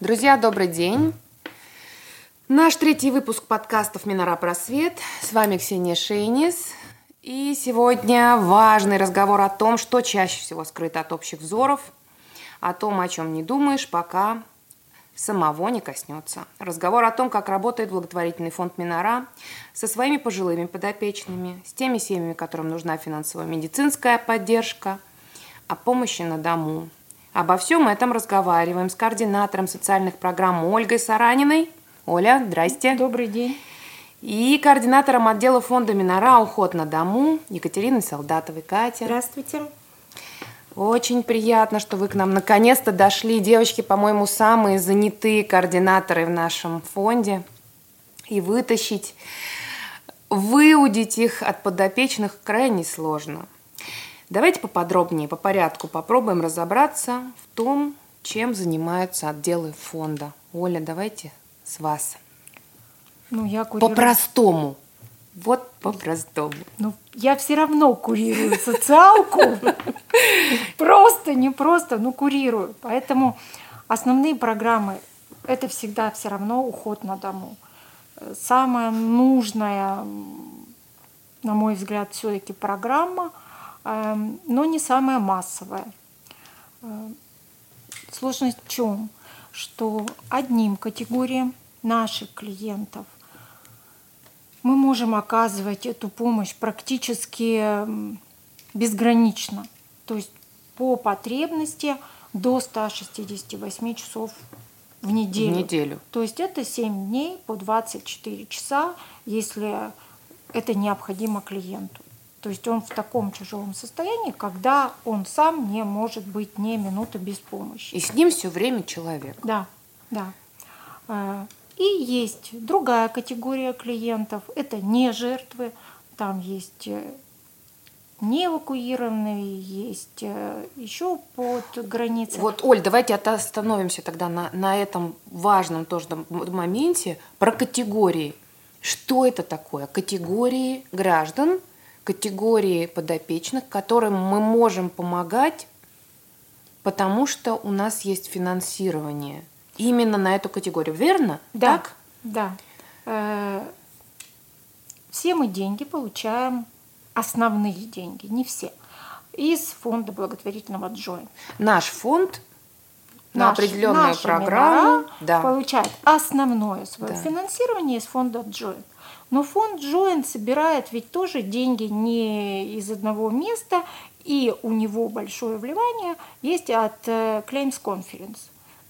Друзья, добрый день. Наш третий выпуск подкастов «Минора Просвет». С вами Ксения Шейнис. И сегодня важный разговор о том, что чаще всего скрыто от общих взоров, о том, о чем не думаешь, пока самого не коснется. Разговор о том, как работает благотворительный фонд Минора со своими пожилыми подопечными, с теми семьями, которым нужна финансовая медицинская поддержка, о помощи на дому. Обо всем этом разговариваем с координатором социальных программ Ольгой Сараниной. Оля, здрасте. Добрый день. И координатором отдела фонда Минора «Уход на дому» Екатериной Солдатовой. Катя. Здравствуйте. Очень приятно, что вы к нам наконец-то дошли. Девочки, по-моему, самые занятые координаторы в нашем фонде. И вытащить, выудить их от подопечных крайне сложно. Давайте поподробнее, по порядку попробуем разобраться в том, чем занимаются отделы фонда. Оля, давайте с вас. Ну, я курирую... По-простому. Вот по-простому. Ну, я все равно курирую социалку. Просто, не просто, но курирую. Поэтому основные программы – это всегда все равно уход на дому. Самая нужная, на мой взгляд, все-таки программа, но не самая массовая. Сложность в чем? Что одним категориям наших клиентов – мы можем оказывать эту помощь практически безгранично. То есть по потребности до 168 часов в неделю. В неделю. То есть это 7 дней по 24 часа, если это необходимо клиенту. То есть он в таком тяжелом состоянии, когда он сам не может быть ни минуты без помощи. И с ним все время человек. Да, да. А, и есть другая категория клиентов, это не жертвы, там есть э, не эвакуированные, есть э, еще под границей. Вот, Оль, давайте остановимся тогда на, на этом важном тоже моменте про категории. Что это такое? Категории граждан, категории подопечных, которым мы можем помогать, потому что у нас есть финансирование – именно на эту категорию, верно? Да. Так? Да. Э, все мы деньги получаем, основные деньги, не все, из фонда благотворительного Джоин. Наш фонд на определенную программу да. получает основное свое да. финансирование из фонда Joint. Но фонд Joint собирает ведь тоже деньги не из одного места, и у него большое вливание есть от э, Claims Conference.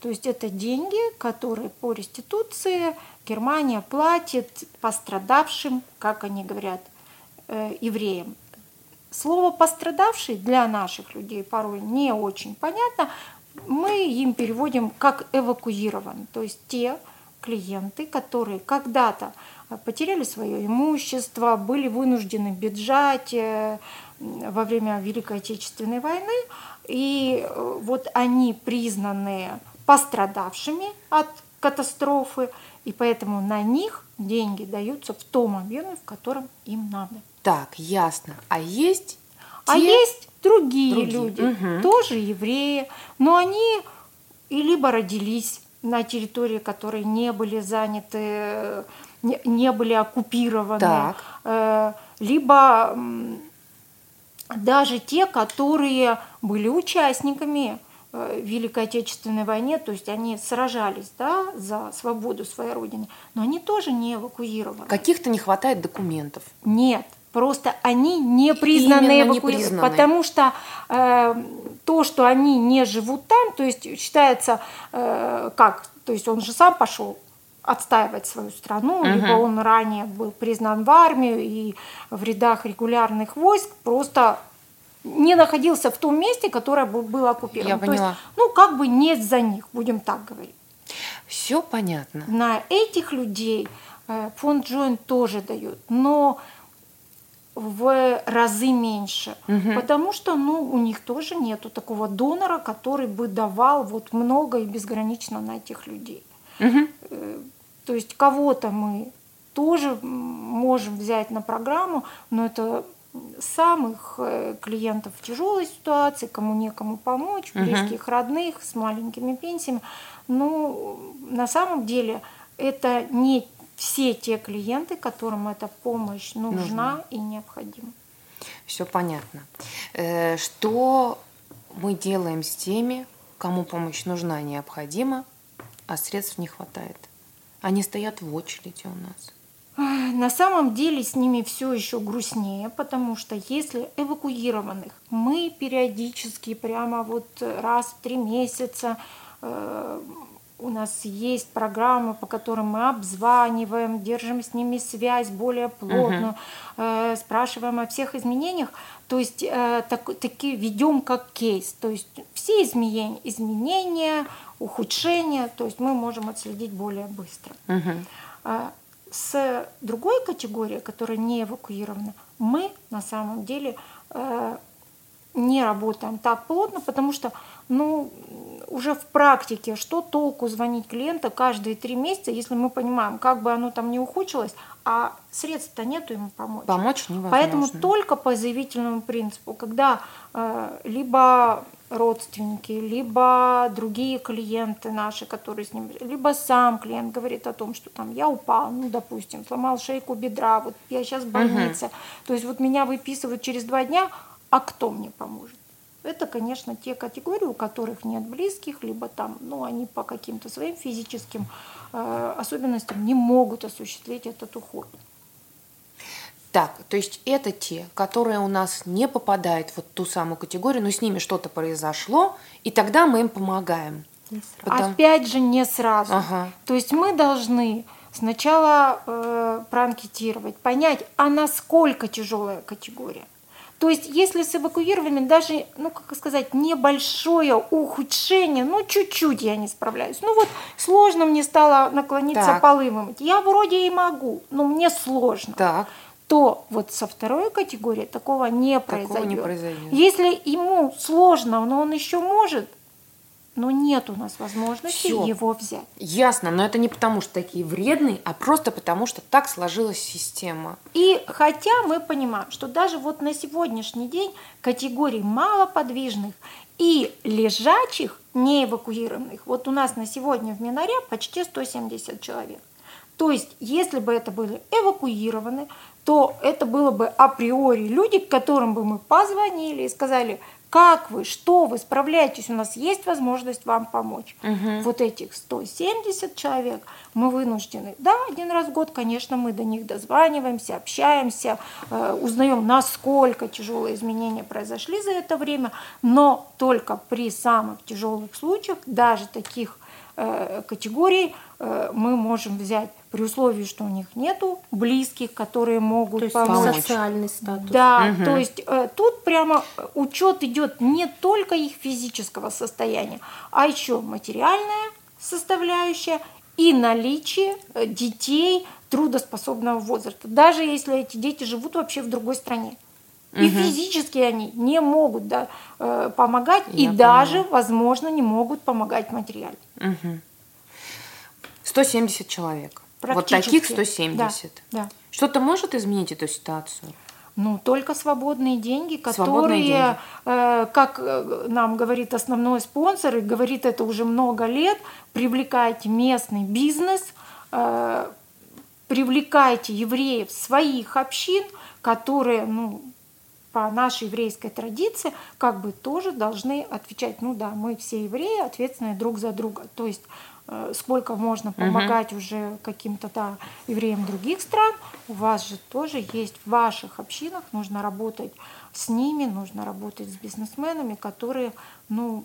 То есть это деньги, которые по реституции Германия платит пострадавшим, как они говорят, э, евреям. Слово «пострадавший» для наших людей порой не очень понятно. Мы им переводим как «эвакуирован», то есть те клиенты, которые когда-то потеряли свое имущество, были вынуждены бежать э, во время Великой Отечественной войны, и э, вот они признанные пострадавшими от катастрофы, и поэтому на них деньги даются в том объеме, в котором им надо. Так, ясно. А есть а те... А есть другие, другие. люди, угу. тоже евреи, но они и либо родились на территории, которые не были заняты, не, не были оккупированы, так. Э, либо даже те, которые были участниками Э, Великой Отечественной войне, то есть они сражались да, за свободу своей родины, но они тоже не эвакуированы. Каких-то не хватает документов? Нет, просто они не признаны эвакуированными, потому что э, то, что они не живут там, то есть считается э, как, то есть он же сам пошел отстаивать свою страну, угу. либо он ранее был признан в армию и в рядах регулярных войск просто не находился в том месте, которое было оккупировано. Я поняла. То есть, ну, как бы нет за них, будем так говорить. Все понятно. На этих людей э, фонд Джоин тоже дает, но в разы меньше, угу. потому что ну, у них тоже нету такого донора, который бы давал вот много и безгранично на этих людей. Угу. То есть кого-то мы тоже можем взять на программу, но это самых э, клиентов в тяжелой ситуации, кому некому помочь, близких, угу. родных, с маленькими пенсиями. Ну, на самом деле это не все те клиенты, которым эта помощь нужна, нужна. и необходима. Все понятно. Э, что мы делаем с теми, кому помощь нужна и необходима, а средств не хватает? Они стоят в очереди у нас. На самом деле с ними все еще грустнее, потому что если эвакуированных мы периодически, прямо вот раз в три месяца, э, у нас есть программы, по которым мы обзваниваем, держим с ними связь более плотную, uh-huh. э, спрашиваем о всех изменениях, то есть э, так, таки ведем как кейс, то есть все изменения, изменения, ухудшения, то есть мы можем отследить более быстро. Uh-huh. С другой категорией, которая не эвакуирована, мы на самом деле э, не работаем так плотно, потому что ну, уже в практике, что толку звонить клиенту каждые три месяца, если мы понимаем, как бы оно там не ухудшилось, а средств-то нету ему помочь. Помочь невозможно. Поэтому только по заявительному принципу, когда э, либо родственники, либо другие клиенты наши, которые с ним, либо сам клиент говорит о том, что там я упал, ну, допустим, сломал шейку бедра, вот я сейчас в больнице, угу. то есть вот меня выписывают через два дня, а кто мне поможет? Это, конечно, те категории, у которых нет близких, либо там, ну, они по каким-то своим физическим э, особенностям не могут осуществить этот уход. Так, то есть это те, которые у нас не попадают в вот ту самую категорию, но с ними что-то произошло, и тогда мы им помогаем. Потом... Опять же, не сразу. Ага. То есть мы должны сначала э, проанкетировать, понять, а насколько тяжелая категория. То есть, если с эвакуированием даже, ну, как сказать, небольшое ухудшение, ну, чуть-чуть я не справляюсь. Ну, вот сложно мне стало наклониться так. полы вымыть. Я вроде и могу, но мне сложно. Так то вот со второй категории такого не такого произойдет. Не произойдет. Если ему сложно, но он еще может, но нет у нас возможности Всё. его взять. Ясно, но это не потому, что такие вредные, а просто потому, что так сложилась система. И хотя мы понимаем, что даже вот на сегодняшний день категорий малоподвижных и лежачих, не эвакуированных, вот у нас на сегодня в Минаре почти 170 человек. То есть, если бы это были эвакуированы, то это было бы априори люди, к которым бы мы позвонили и сказали, как вы, что вы справляетесь, у нас есть возможность вам помочь. Угу. Вот этих 170 человек мы вынуждены. Да, один раз в год, конечно, мы до них дозваниваемся, общаемся, э, узнаем, насколько тяжелые изменения произошли за это время, но только при самых тяжелых случаях, даже таких категорий, э, мы можем взять при условии, что у них нету близких, которые могут то есть помочь. социальный статус. Да, угу. то есть э, тут прямо учет идет не только их физического состояния, а еще материальная составляющая и наличие э, детей трудоспособного возраста, даже если эти дети живут вообще в другой стране. И угу. физически они не могут да, э, помогать, Я и понимаю. даже, возможно, не могут помогать материально. Угу. 170 человек. Вот таких 170. Да, да. Что-то может изменить эту ситуацию? Ну, только свободные деньги, которые, свободные деньги. Э, как э, нам говорит основной спонсор, и говорит это уже много лет, привлекайте местный бизнес, э, привлекайте евреев своих общин, которые, ну, по нашей еврейской традиции, как бы тоже должны отвечать, ну да, мы все евреи, ответственные друг за друга. То есть Э, сколько можно помогать угу. уже каким-то да, евреям других стран, у вас же тоже есть в ваших общинах, нужно работать с ними, нужно работать с бизнесменами, которые, ну,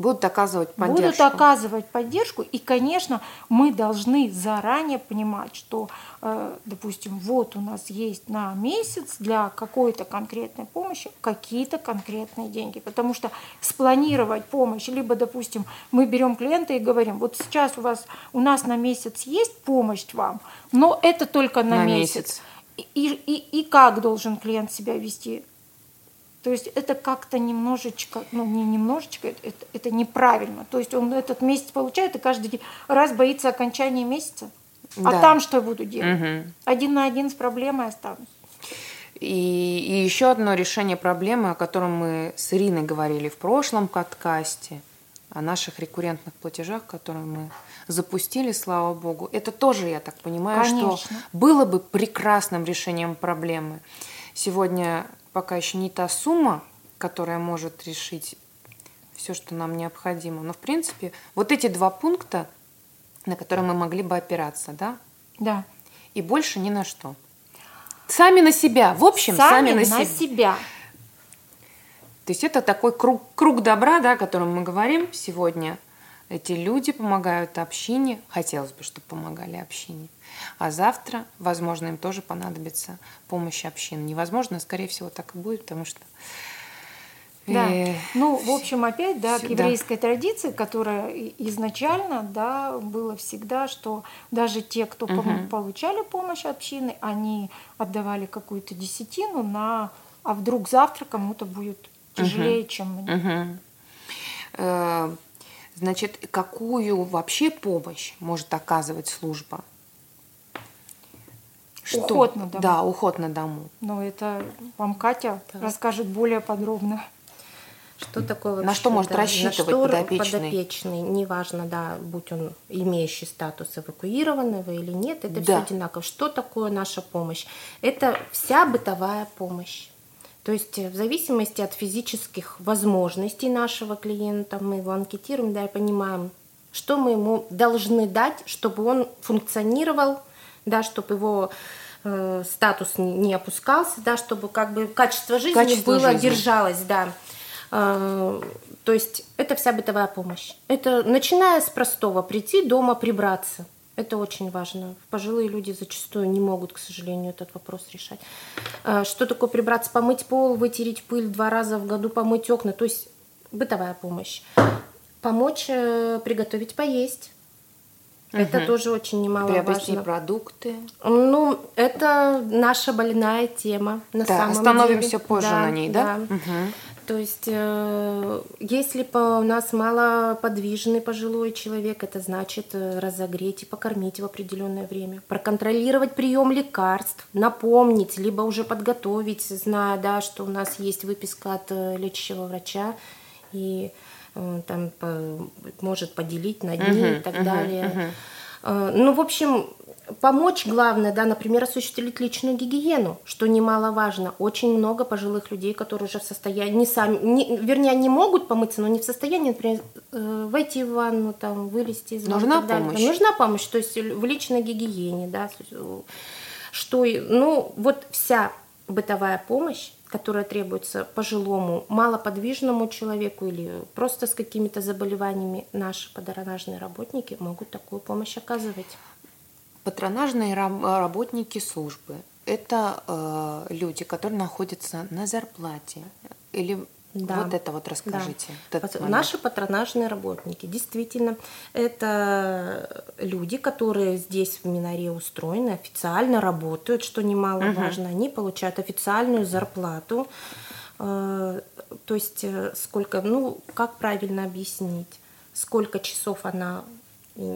Будут оказывать поддержку. Будут оказывать поддержку. И, конечно, мы должны заранее понимать, что, э, допустим, вот у нас есть на месяц для какой-то конкретной помощи какие-то конкретные деньги. Потому что спланировать помощь, либо, допустим, мы берем клиента и говорим, вот сейчас у вас у нас на месяц есть помощь вам, но это только на, на месяц. месяц. И, и, и как должен клиент себя вести? То есть это как-то немножечко, ну не немножечко, это, это неправильно. То есть он этот месяц получает и каждый раз боится окончания месяца. А да. А там что я буду делать? Угу. Один на один с проблемой останусь. И, и еще одно решение проблемы, о котором мы с Ириной говорили в прошлом подкасте, о наших рекуррентных платежах, которые мы запустили, слава богу. Это тоже, я так понимаю, Конечно. что было бы прекрасным решением проблемы. Сегодня пока еще не та сумма, которая может решить все, что нам необходимо. Но, в принципе, вот эти два пункта, на которые мы могли бы опираться, да? Да. И больше ни на что. Сами на себя. В общем, сами, сами на, на себя. себя. То есть это такой круг, круг добра, да, о котором мы говорим сегодня. Эти люди помогают общине. Хотелось бы, чтобы помогали общине. А завтра, возможно, им тоже понадобится помощь общины. Невозможно, а скорее всего, так и будет, потому что да. И... Ну, в общем, опять, да, к еврейской традиции, которая изначально, да, было всегда, что даже те, кто угу. получали помощь общины, они отдавали какую-то десятину на, а вдруг завтра кому-то будет тяжелее, угу. чем мне. Угу. Значит, какую вообще помощь может оказывать служба? Что? Уход на дому. Да, уход на дому. Ну, это вам Катя да. расскажет более подробно. Что такое вообще, На что может да, рассчитывать на что подопечный? подопечный? Неважно, да, будь он имеющий статус эвакуированного или нет, это да. все одинаково. Что такое наша помощь? Это вся бытовая помощь. То есть э, в зависимости от физических возможностей нашего клиента, мы его анкетируем, да, и понимаем, что мы ему должны дать, чтобы он функционировал, да, чтобы его э, статус не, не опускался, да, чтобы как бы качество жизни качество было, жизни. держалось, да. Э, то есть это вся бытовая помощь. Это начиная с простого прийти дома прибраться. Это очень важно. Пожилые люди зачастую не могут, к сожалению, этот вопрос решать. Э, что такое прибраться? Помыть пол, вытереть пыль два раза в году, помыть окна. То есть бытовая помощь. Помочь э, приготовить поесть. Угу. Это тоже очень немаловажно. Приобрести продукты. Ну, это наша больная тема на да, самом остановимся деле. позже да, на ней, да? да. Угу. То есть, э, если у нас малоподвижный пожилой человек, это значит э, разогреть и покормить в определенное время, проконтролировать прием лекарств, напомнить, либо уже подготовить, зная, да, что у нас есть выписка от э, лечащего врача и там может поделить на дни uh-huh, и так uh-huh, далее. Uh-huh. Ну, в общем, помочь главное, да, например, осуществить личную гигиену, что немаловажно. Очень много пожилых людей, которые уже в состоянии, не сами, не, вернее, не могут помыться, но не в состоянии, например, э, войти в ванну, там, вылезти из ванны. Нужна помощь. Далее. Нужна помощь, то есть в личной гигиене, да, что, ну, вот вся бытовая помощь, которая требуется пожилому, малоподвижному человеку или просто с какими-то заболеваниями, наши патронажные работники могут такую помощь оказывать. Патронажные работники службы – это э, люди, которые находятся на зарплате или да. Вот это вот расскажите. Да. Вот Наши патронажные работники, действительно, это люди, которые здесь в Минаре устроены, официально работают, что немаловажно. Угу. Они получают официальную зарплату. Э, то есть э, сколько, ну, как правильно объяснить, сколько часов она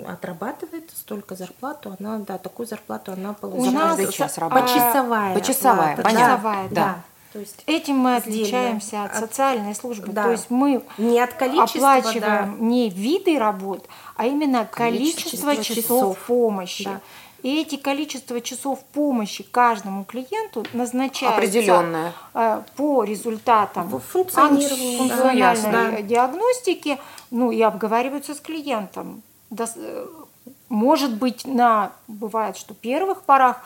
отрабатывает столько зарплату, она, да, такую зарплату она получает. У нас час почасовая. Почасовая, понятно. Да. да. То есть этим мы отличаемся от, от социальной службы. Да. То есть мы не от количества, оплачиваем да. не виды работ, а именно количество, количество часов, часов помощи. Да. И эти количество часов помощи каждому клиенту назначается определенное э, по результатам функциональной да, диагностики, ну и обговариваются с клиентом. Э, может быть, на бывает, что первых порах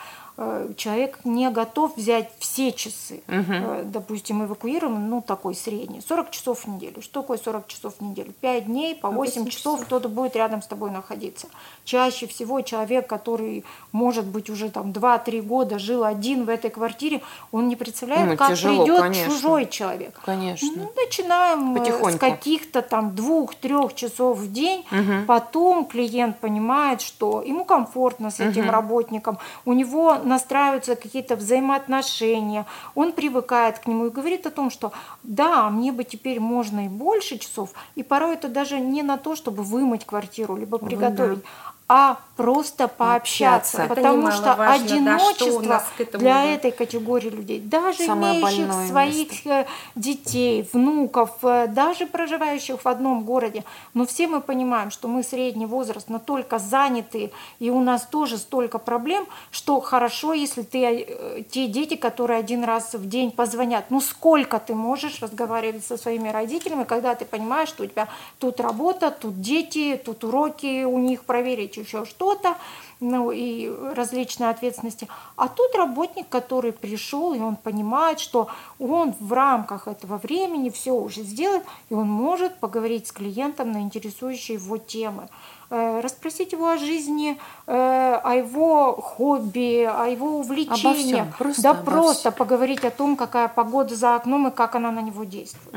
человек не готов взять все часы. Угу. Допустим, эвакуирован, ну, такой средний, 40 часов в неделю. Что такое 40 часов в неделю? 5 дней, по 8, 8 часов, кто-то будет рядом с тобой находиться. Чаще всего человек, который, может быть, уже там 2-3 года жил один в этой квартире, он не представляет, ну, как тяжело, придет конечно. чужой человек. Конечно. Ну, начинаем э, Потихоньку. с каких-то там двух-трех часов в день, угу. потом клиент понимает, что ему комфортно с этим угу. работником, у него настраиваются какие-то взаимоотношения, он привыкает к нему и говорит о том, что да, мне бы теперь можно и больше часов, и порой это даже не на то, чтобы вымыть квартиру, либо приготовить, да а просто пообщаться, Общаться. потому что да, одиночество что к этому, для да. этой категории людей, даже Самое имеющих своих э, детей, внуков, э, даже проживающих в одном городе, но все мы понимаем, что мы средний возраст настолько заняты, и у нас тоже столько проблем, что хорошо, если ты э, те дети, которые один раз в день позвонят, ну сколько ты можешь разговаривать со своими родителями, когда ты понимаешь, что у тебя тут работа, тут дети, тут уроки у них проверить еще что-то, ну и различные ответственности. А тут работник, который пришел, и он понимает, что он в рамках этого времени все уже сделает, и он может поговорить с клиентом на интересующие его темы э, расспросить его о жизни, э, о его хобби, о его увлечениях. всем, просто да обо просто поговорить о том, какая погода за окном и как она на него действует.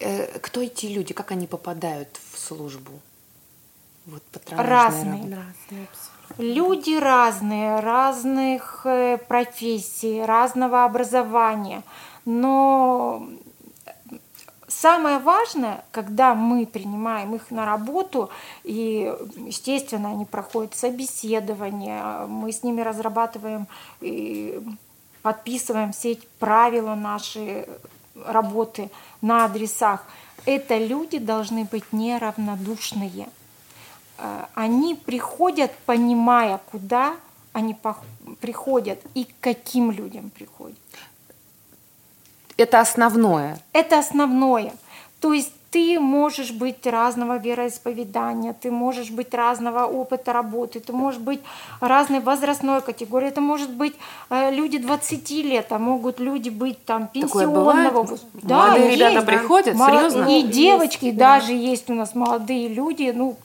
Э, Кто эти люди, как они попадают в службу? Вот Разные. Разные. Люди разные, разных э, профессий, разного образования. Но самое важное, когда мы принимаем их на работу, и, естественно, они проходят собеседование, мы с ними разрабатываем и подписываем все эти правила нашей работы на адресах. Это люди должны быть неравнодушные. Э, Они приходят, понимая, куда они приходят и к каким людям приходят. Это основное. Это основное. То есть ты можешь быть разного вероисповедания, ты можешь быть разного опыта работы, ты можешь быть разной возрастной категории, это может быть э, люди 20 лет, а могут люди быть там пенсионного возраста. Молодые есть, ребята да. приходят? Мало- Серьезно? И Есть, девочки, да. даже есть у нас молодые люди, ну,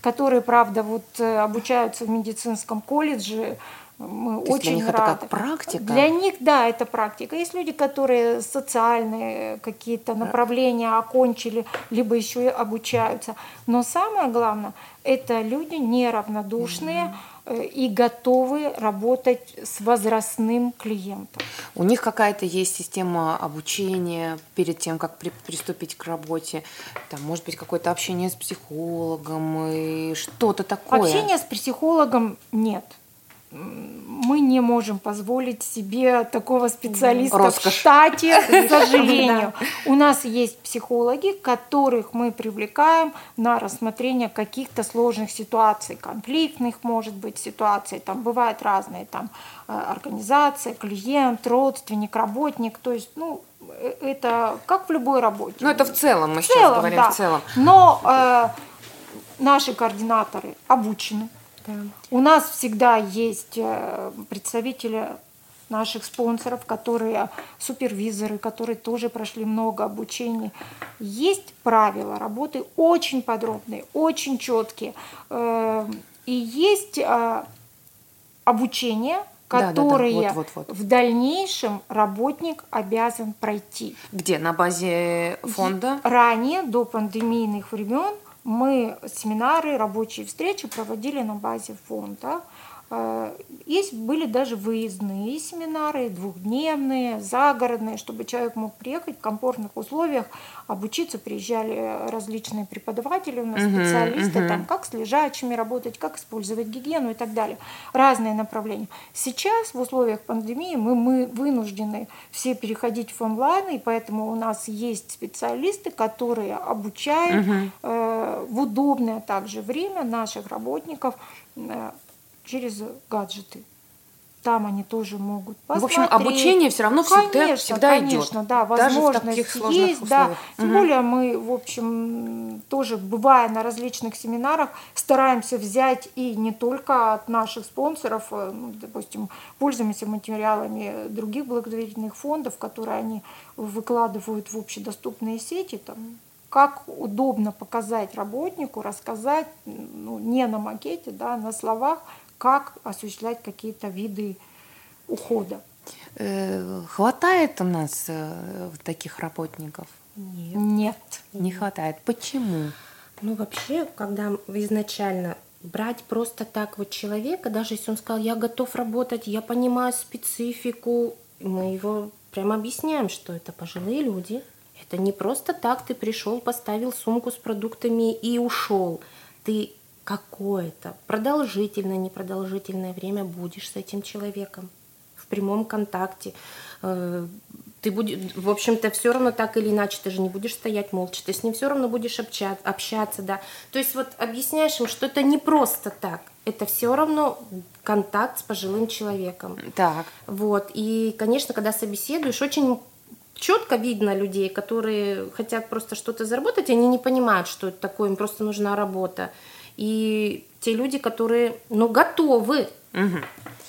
которые, правда, вот э, обучаются в медицинском колледже. Мы То очень для них это рады. как практика? Для них, да, это практика. Есть люди, которые социальные какие-то направления окончили, либо еще и обучаются. Но самое главное, это люди неравнодушные э, и готовы работать с возрастным клиентом. У них какая-то есть система обучения перед тем, как при- приступить к работе. Там, может быть, какое-то общение с психологом и что-то такое. Общения с психологом нет. Мы не можем позволить себе такого специалиста Роскошь. в штате, к сожалению. У нас есть психологи, которых мы привлекаем на рассмотрение каких-то сложных ситуаций, конфликтных, может быть, ситуаций. Там бывают разные, там э, организация, клиент, родственник, работник. То есть, ну, э, это как в любой работе. Ну, это в целом, мы В сейчас целом, говорим да. в целом. Но э, наши координаторы обучены. Да. У нас всегда есть э, представители наших спонсоров, которые супервизоры, которые тоже прошли много обучений. Есть правила работы очень подробные, очень четкие. Э, И есть э, обучение, которое вот-вот-вот. в дальнейшем работник обязан пройти. Где? На базе фонда? Ранее, до пандемийных времен, мы семинары, рабочие встречи проводили на базе фонда. Э, Есть, были даже выездные семинары, двухдневные, загородные, чтобы человек мог приехать в комфортных условиях, обучиться. Приезжали различные преподаватели, у нас Мгм, специалисты, мгм. там, как с лежачими работать, как использовать гигиену и так далее. Разные направления. Сейчас в условиях пандемии мы, мы вынуждены все переходить в онлайн, и поэтому у нас есть специалисты, которые обучают э, в удобное также время наших работников э, через гаджеты. Там они тоже могут В общем, посмотреть. обучение все равно всегда, Конечно, всегда конечно, идет. да, Даже в возможность таких сложных есть, да. Тем Мгм. более мы, в общем, тоже бывая на различных семинарах, стараемся взять и не только от наших спонсоров, э, ну, допустим, пользуемся материалами других благотворительных фондов, которые они выкладывают в общедоступные сети, там, как удобно показать работнику, рассказать, ну, не на макете, да, на словах, как осуществлять какие-то виды ухода. Э, Хватает у нас э, таких работников? Нет. Нет. Не хватает. Почему? Ну, вообще, когда изначально брать просто так вот человека, даже если он сказал, я готов работать, я понимаю специфику, мы его прямо объясняем, что это пожилые люди. Это не просто так ты пришел, поставил сумку с продуктами и ушел. Ты какое-то продолжительное, непродолжительное время будешь с этим человеком в прямом контакте. Э, ты будешь, в общем-то, все равно так или иначе, ты же не будешь стоять молча, ты с ним все равно будешь общаться, общаться, да. То есть вот объясняешь им, что это не просто так, это все равно контакт с пожилым человеком. Так. Вот. И, конечно, когда собеседуешь, очень четко видно людей, которые хотят просто что-то заработать, они не понимают, что это такое, им просто нужна работа. И те люди, которые, ну, готовы Угу.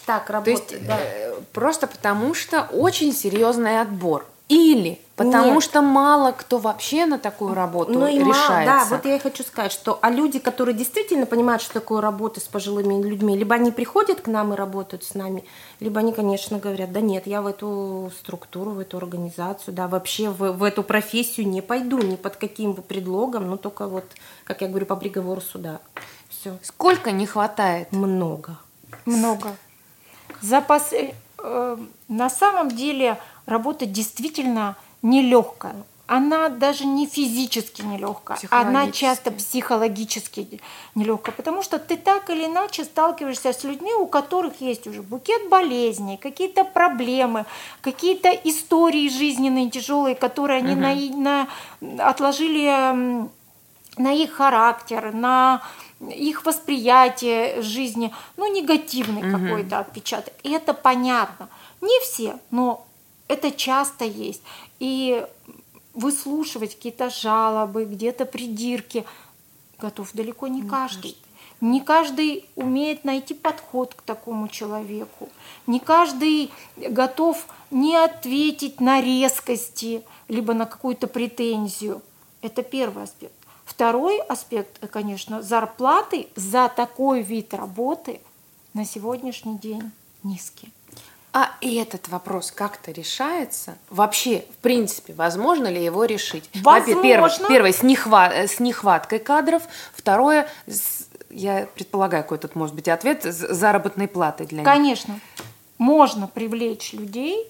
так работать. То есть да. э, просто потому что очень серьезный отбор. Или потому Нет. что мало кто вообще на такую работу Ну и мало, решается. да, вот я и хочу сказать, что а люди, которые действительно понимают, что такое работа с пожилыми людьми, либо они приходят к нам и работают с нами, либо они, конечно, говорят, да нет, я в эту структуру, в эту организацию, да, вообще в, в эту профессию не пойду, ни под каким бы предлогом, ну только вот, как я говорю, по приговору суда. Все. Сколько не хватает? Много. много. За пос- э, на самом деле работа действительно нелегкая. Она даже не физически нелегкая, она часто психологически нелегкая, потому что ты так или иначе сталкиваешься с людьми, у которых есть уже букет болезней, какие-то проблемы, какие-то истории жизненные тяжелые, которые они на- на- отложили на их характер, на их восприятие жизни, ну, негативный какой-то отпечаток. И это понятно. Не все, но это часто есть. И выслушивать какие-то жалобы, где-то придирки готов далеко не, каждый. Не каждый умеет найти подход к такому человеку. Не каждый готов не ответить на резкости, либо на какую-то претензию. Это первый аспект. Второй аспект, э, конечно, зарплаты за такой вид работы на сегодняшний день низкие. А этот вопрос как-то решается? Вообще, в принципе, возможно ли его решить? Во-первых, Первое, Возможно. первое с, нехва- э, с нехваткой кадров. Второе, с- я предполагаю, какой тут может быть ответ, с заработной платой для них. Конечно, можно привлечь людей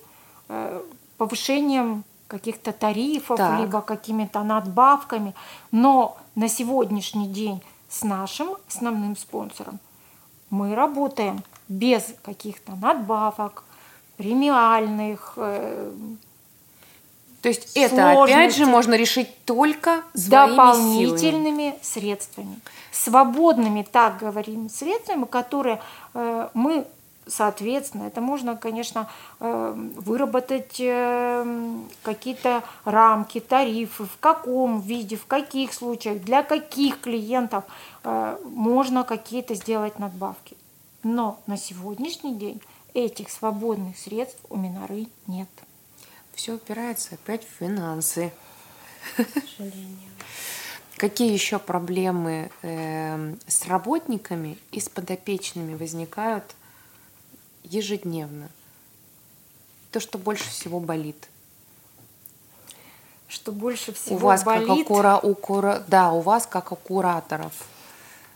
э, повышением каких-то тарифов, Так. либо какими-то надбавками, но на сегодняшний день с нашим основным спонсором мы работаем без каких-то надбавок, премиальных, э, То есть это, опять же, можно решить только своими силами. дополнительными средствами, свободными, так говорим, средствами, которые э, мы, соответственно, это можно, конечно, э, выработать какие-то рамки, тарифы, в каком виде, в каких случаях, для каких клиентов можно какие-то сделать надбавки. Но на сегодняшний день этих свободных средств у Миноры нет. Все упирается опять в финансы. К сожалению. Какие еще проблемы эм, с работниками и с подопечными возникают ежедневно? То, что больше всего болит. Что больше всего у вас как у болит. кура, у кура, да, у вас как у кураторов.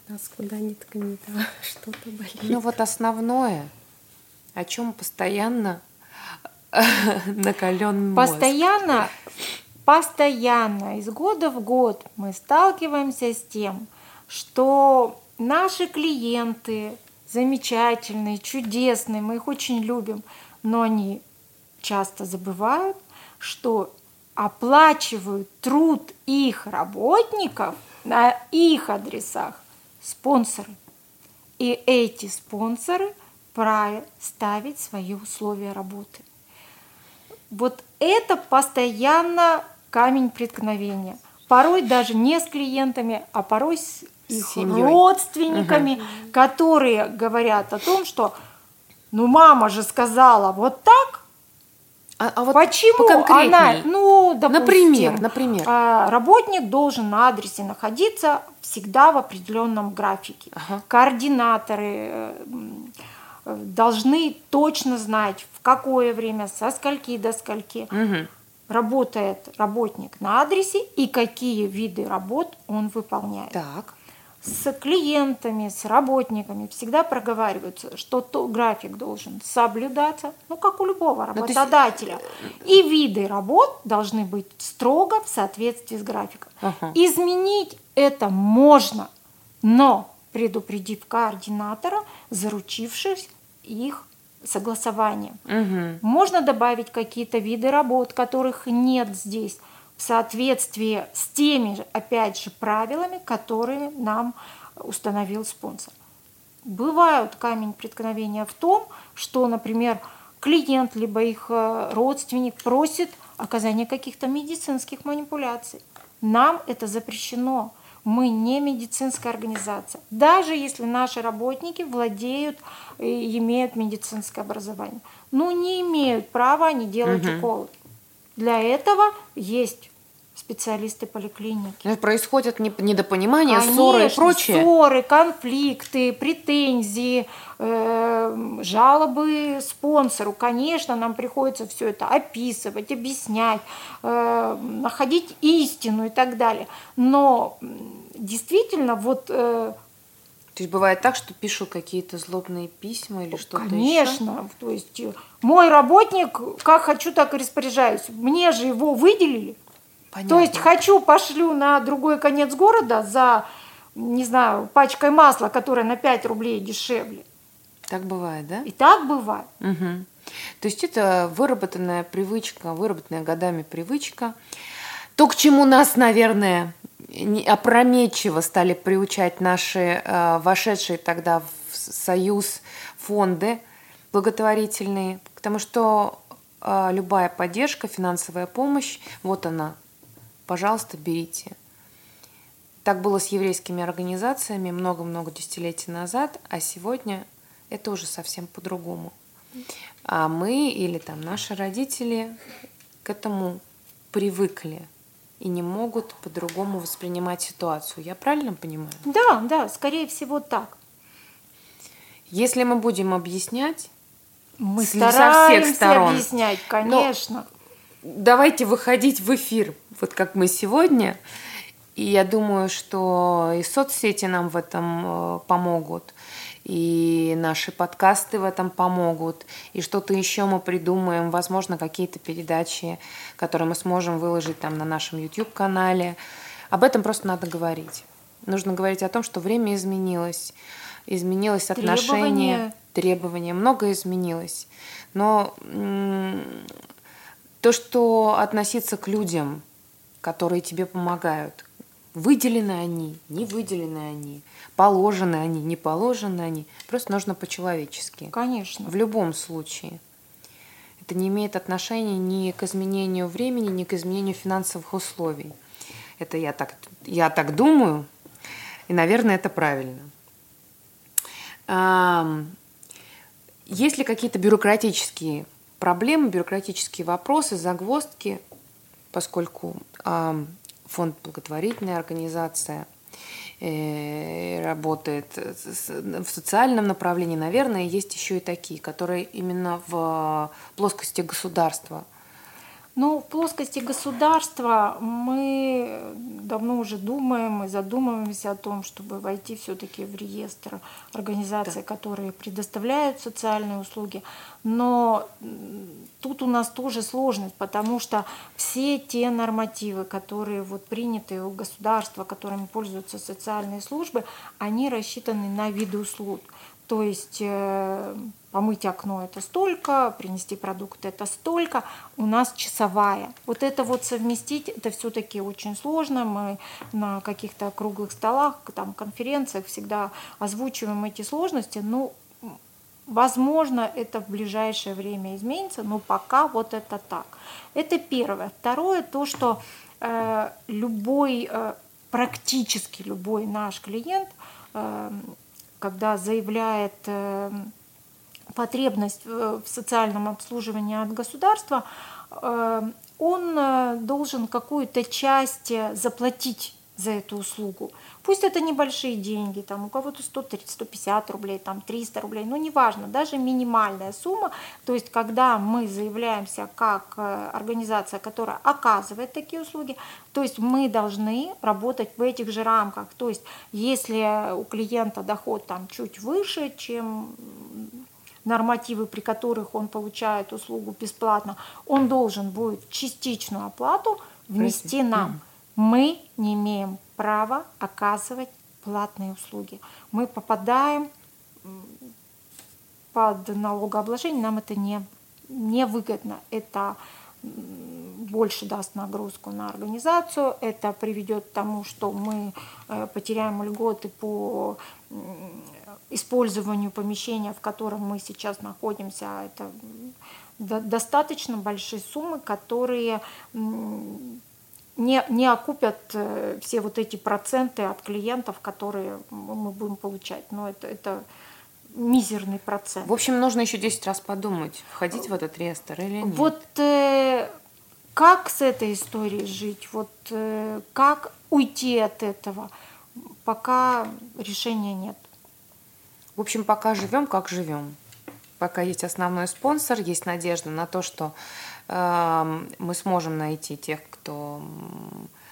Нас куда ни ткни, да, что-то болит. Ну вот основное, о чем постоянно накален мозг. Постоянно, постоянно, из года в год мы сталкиваемся с тем, что наши клиенты замечательные, чудесные, мы их очень любим, но они часто забывают, что оплачивают труд их работников на их адресах спонсоры. И эти спонсоры вправе ставить свои условия работы. Вот это постоянно камень преткновения. Порой даже не с клиентами, а порой с их семьей. родственниками, которые говорят о том, что ну мама же сказала вот так, А, а вот почему она, ну, допустим, Например, например. а, работник должен на адресе находиться всегда в определенном графике. Ага. Координаторы э, должны точно знать, в какое время, со скольки до скольки Мгм. работает работник на адресе и какие виды работ он выполняет. Так. С клиентами, с работниками всегда проговариваются, что то, график должен соблюдаться, ну как у любого то есть, работодателя. И виды работ должны быть строго в соответствии с графиком. Ага. Изменить это можно, но предупредив координатора, заручившись их согласованием. Угу. Можно добавить какие-то виды работ, которых нет здесь, в соответствии с теми, опять же, правилами, которые нам установил спонсор. Бывают камень преткновения в том, что, например, клиент либо их э, родственник просит оказания каких-то медицинских манипуляций. Нам это запрещено. Мы не медицинская организация. Даже если наши работники владеют и имеют медицинское образование. Но не имеют права они делать угу. уколы. Для этого есть специалисты поликлиники. Происходят недопонимания, Конечно, ссоры и прочее. Ссоры, конфликты, претензии, э, жалобы спонсору. Конечно, нам приходится все это описывать, объяснять, э, находить истину и так далее. Но действительно, вот э, то есть бывает так, что пишут какие-то злобные письма или что-то Конечно. еще? То есть э, мой работник, как хочу, так и распоряжаюсь. Мне же его выделили. Понятно. То есть хочу, пошлю на другой конец города за, не знаю, пачкой масла, которая на 5 рублей дешевле. Так бывает, да? И так бывает. Угу. То есть это выработанная привычка, выработанная годами привычка. То, к чему нас, наверное, опрометчиво стали приучать наши э, вошедшие тогда в союз фонды благотворительные, потому что э, любая поддержка, финансовая помощь, вот она, пожалуйста, берите. Так было с еврейскими организациями много-много десятилетий назад, а сегодня это уже совсем по-другому. А мы или там наши родители к этому привыкли и не могут по-другому воспринимать ситуацию. Я правильно понимаю? Да, да, скорее всего так. Если мы будем объяснять, мы стараемся со всех сторон, объяснять, конечно. давайте выходить в эфир вот как мы сегодня. И я думаю, что и соцсети нам в этом э, помогут, и наши подкасты в этом помогут, и что-то еще мы придумаем, возможно, какие-то передачи, которые мы сможем выложить там на нашем YouTube-канале. Об этом просто надо говорить. Нужно говорить о том, что время изменилось, изменилось отношение, требования, требования многое изменилось. Но то, что относиться к людям – которые тебе помогают. Выделены они, не выделены они, положены они, не положены они. Просто нужно по-человечески. Конечно. В любом случае. Это не имеет отношения ни к изменению времени, ни к изменению финансовых условий. Это я так, я так думаю, и, наверное, это правильно. Есть ли какие-то бюрократические проблемы, бюрократические вопросы, загвоздки, поскольку фонд благотворительная организация э, работает в социальном направлении, наверное, есть еще и такие, которые именно в плоскости государства ну, в плоскости государства мы давно уже думаем и задумываемся о том, чтобы войти все-таки в реестр организаций, да. которые предоставляют социальные услуги. Но тут у нас тоже сложность, потому что все те нормативы, которые вот приняты у государства, которыми пользуются социальные службы, они рассчитаны на виды услуг. То есть э, помыть окно это столько, принести продукты это столько, у нас часовая. Вот это вот совместить, это все-таки очень сложно. Мы на каких-то круглых столах, там, конференциях всегда озвучиваем эти сложности. Ну, возможно, это в ближайшее время изменится, но пока вот это так. Это первое. Второе, то, что э, любой, э, практически любой наш клиент э, когда заявляет э, потребность в социальном обслуживании от государства, э, он э, должен какую-то часть заплатить за эту услугу. Пусть это небольшие деньги, там у кого-то 130, 150 рублей, там 300 рублей, но неважно, даже минимальная сумма. То есть, когда мы заявляемся как э, организация, которая оказывает такие услуги, то есть мы должны работать в этих же рамках. То есть, если у клиента доход там чуть выше, чем нормативы, при которых он получает услугу бесплатно, он должен будет частичную оплату внести нам мы не имеем права оказывать платные услуги. Мы попадаем под налогообложение, нам это не, не выгодно. Это больше даст нагрузку на организацию, это приведет к тому, что мы э, потеряем льготы по использованию помещения, в котором мы сейчас находимся. Это достаточно большие суммы, которые не, не окупят э, все вот эти проценты от клиентов, которые мы будем получать. Но это, это мизерный процент. В общем, нужно еще 10 раз подумать, входить в этот реестр или нет. Вот э, как с этой историей жить, вот э, как уйти от этого, пока решения нет. В общем, пока живем, как живем. Пока есть основной спонсор, есть надежда на то, что э, мы сможем найти тех, кто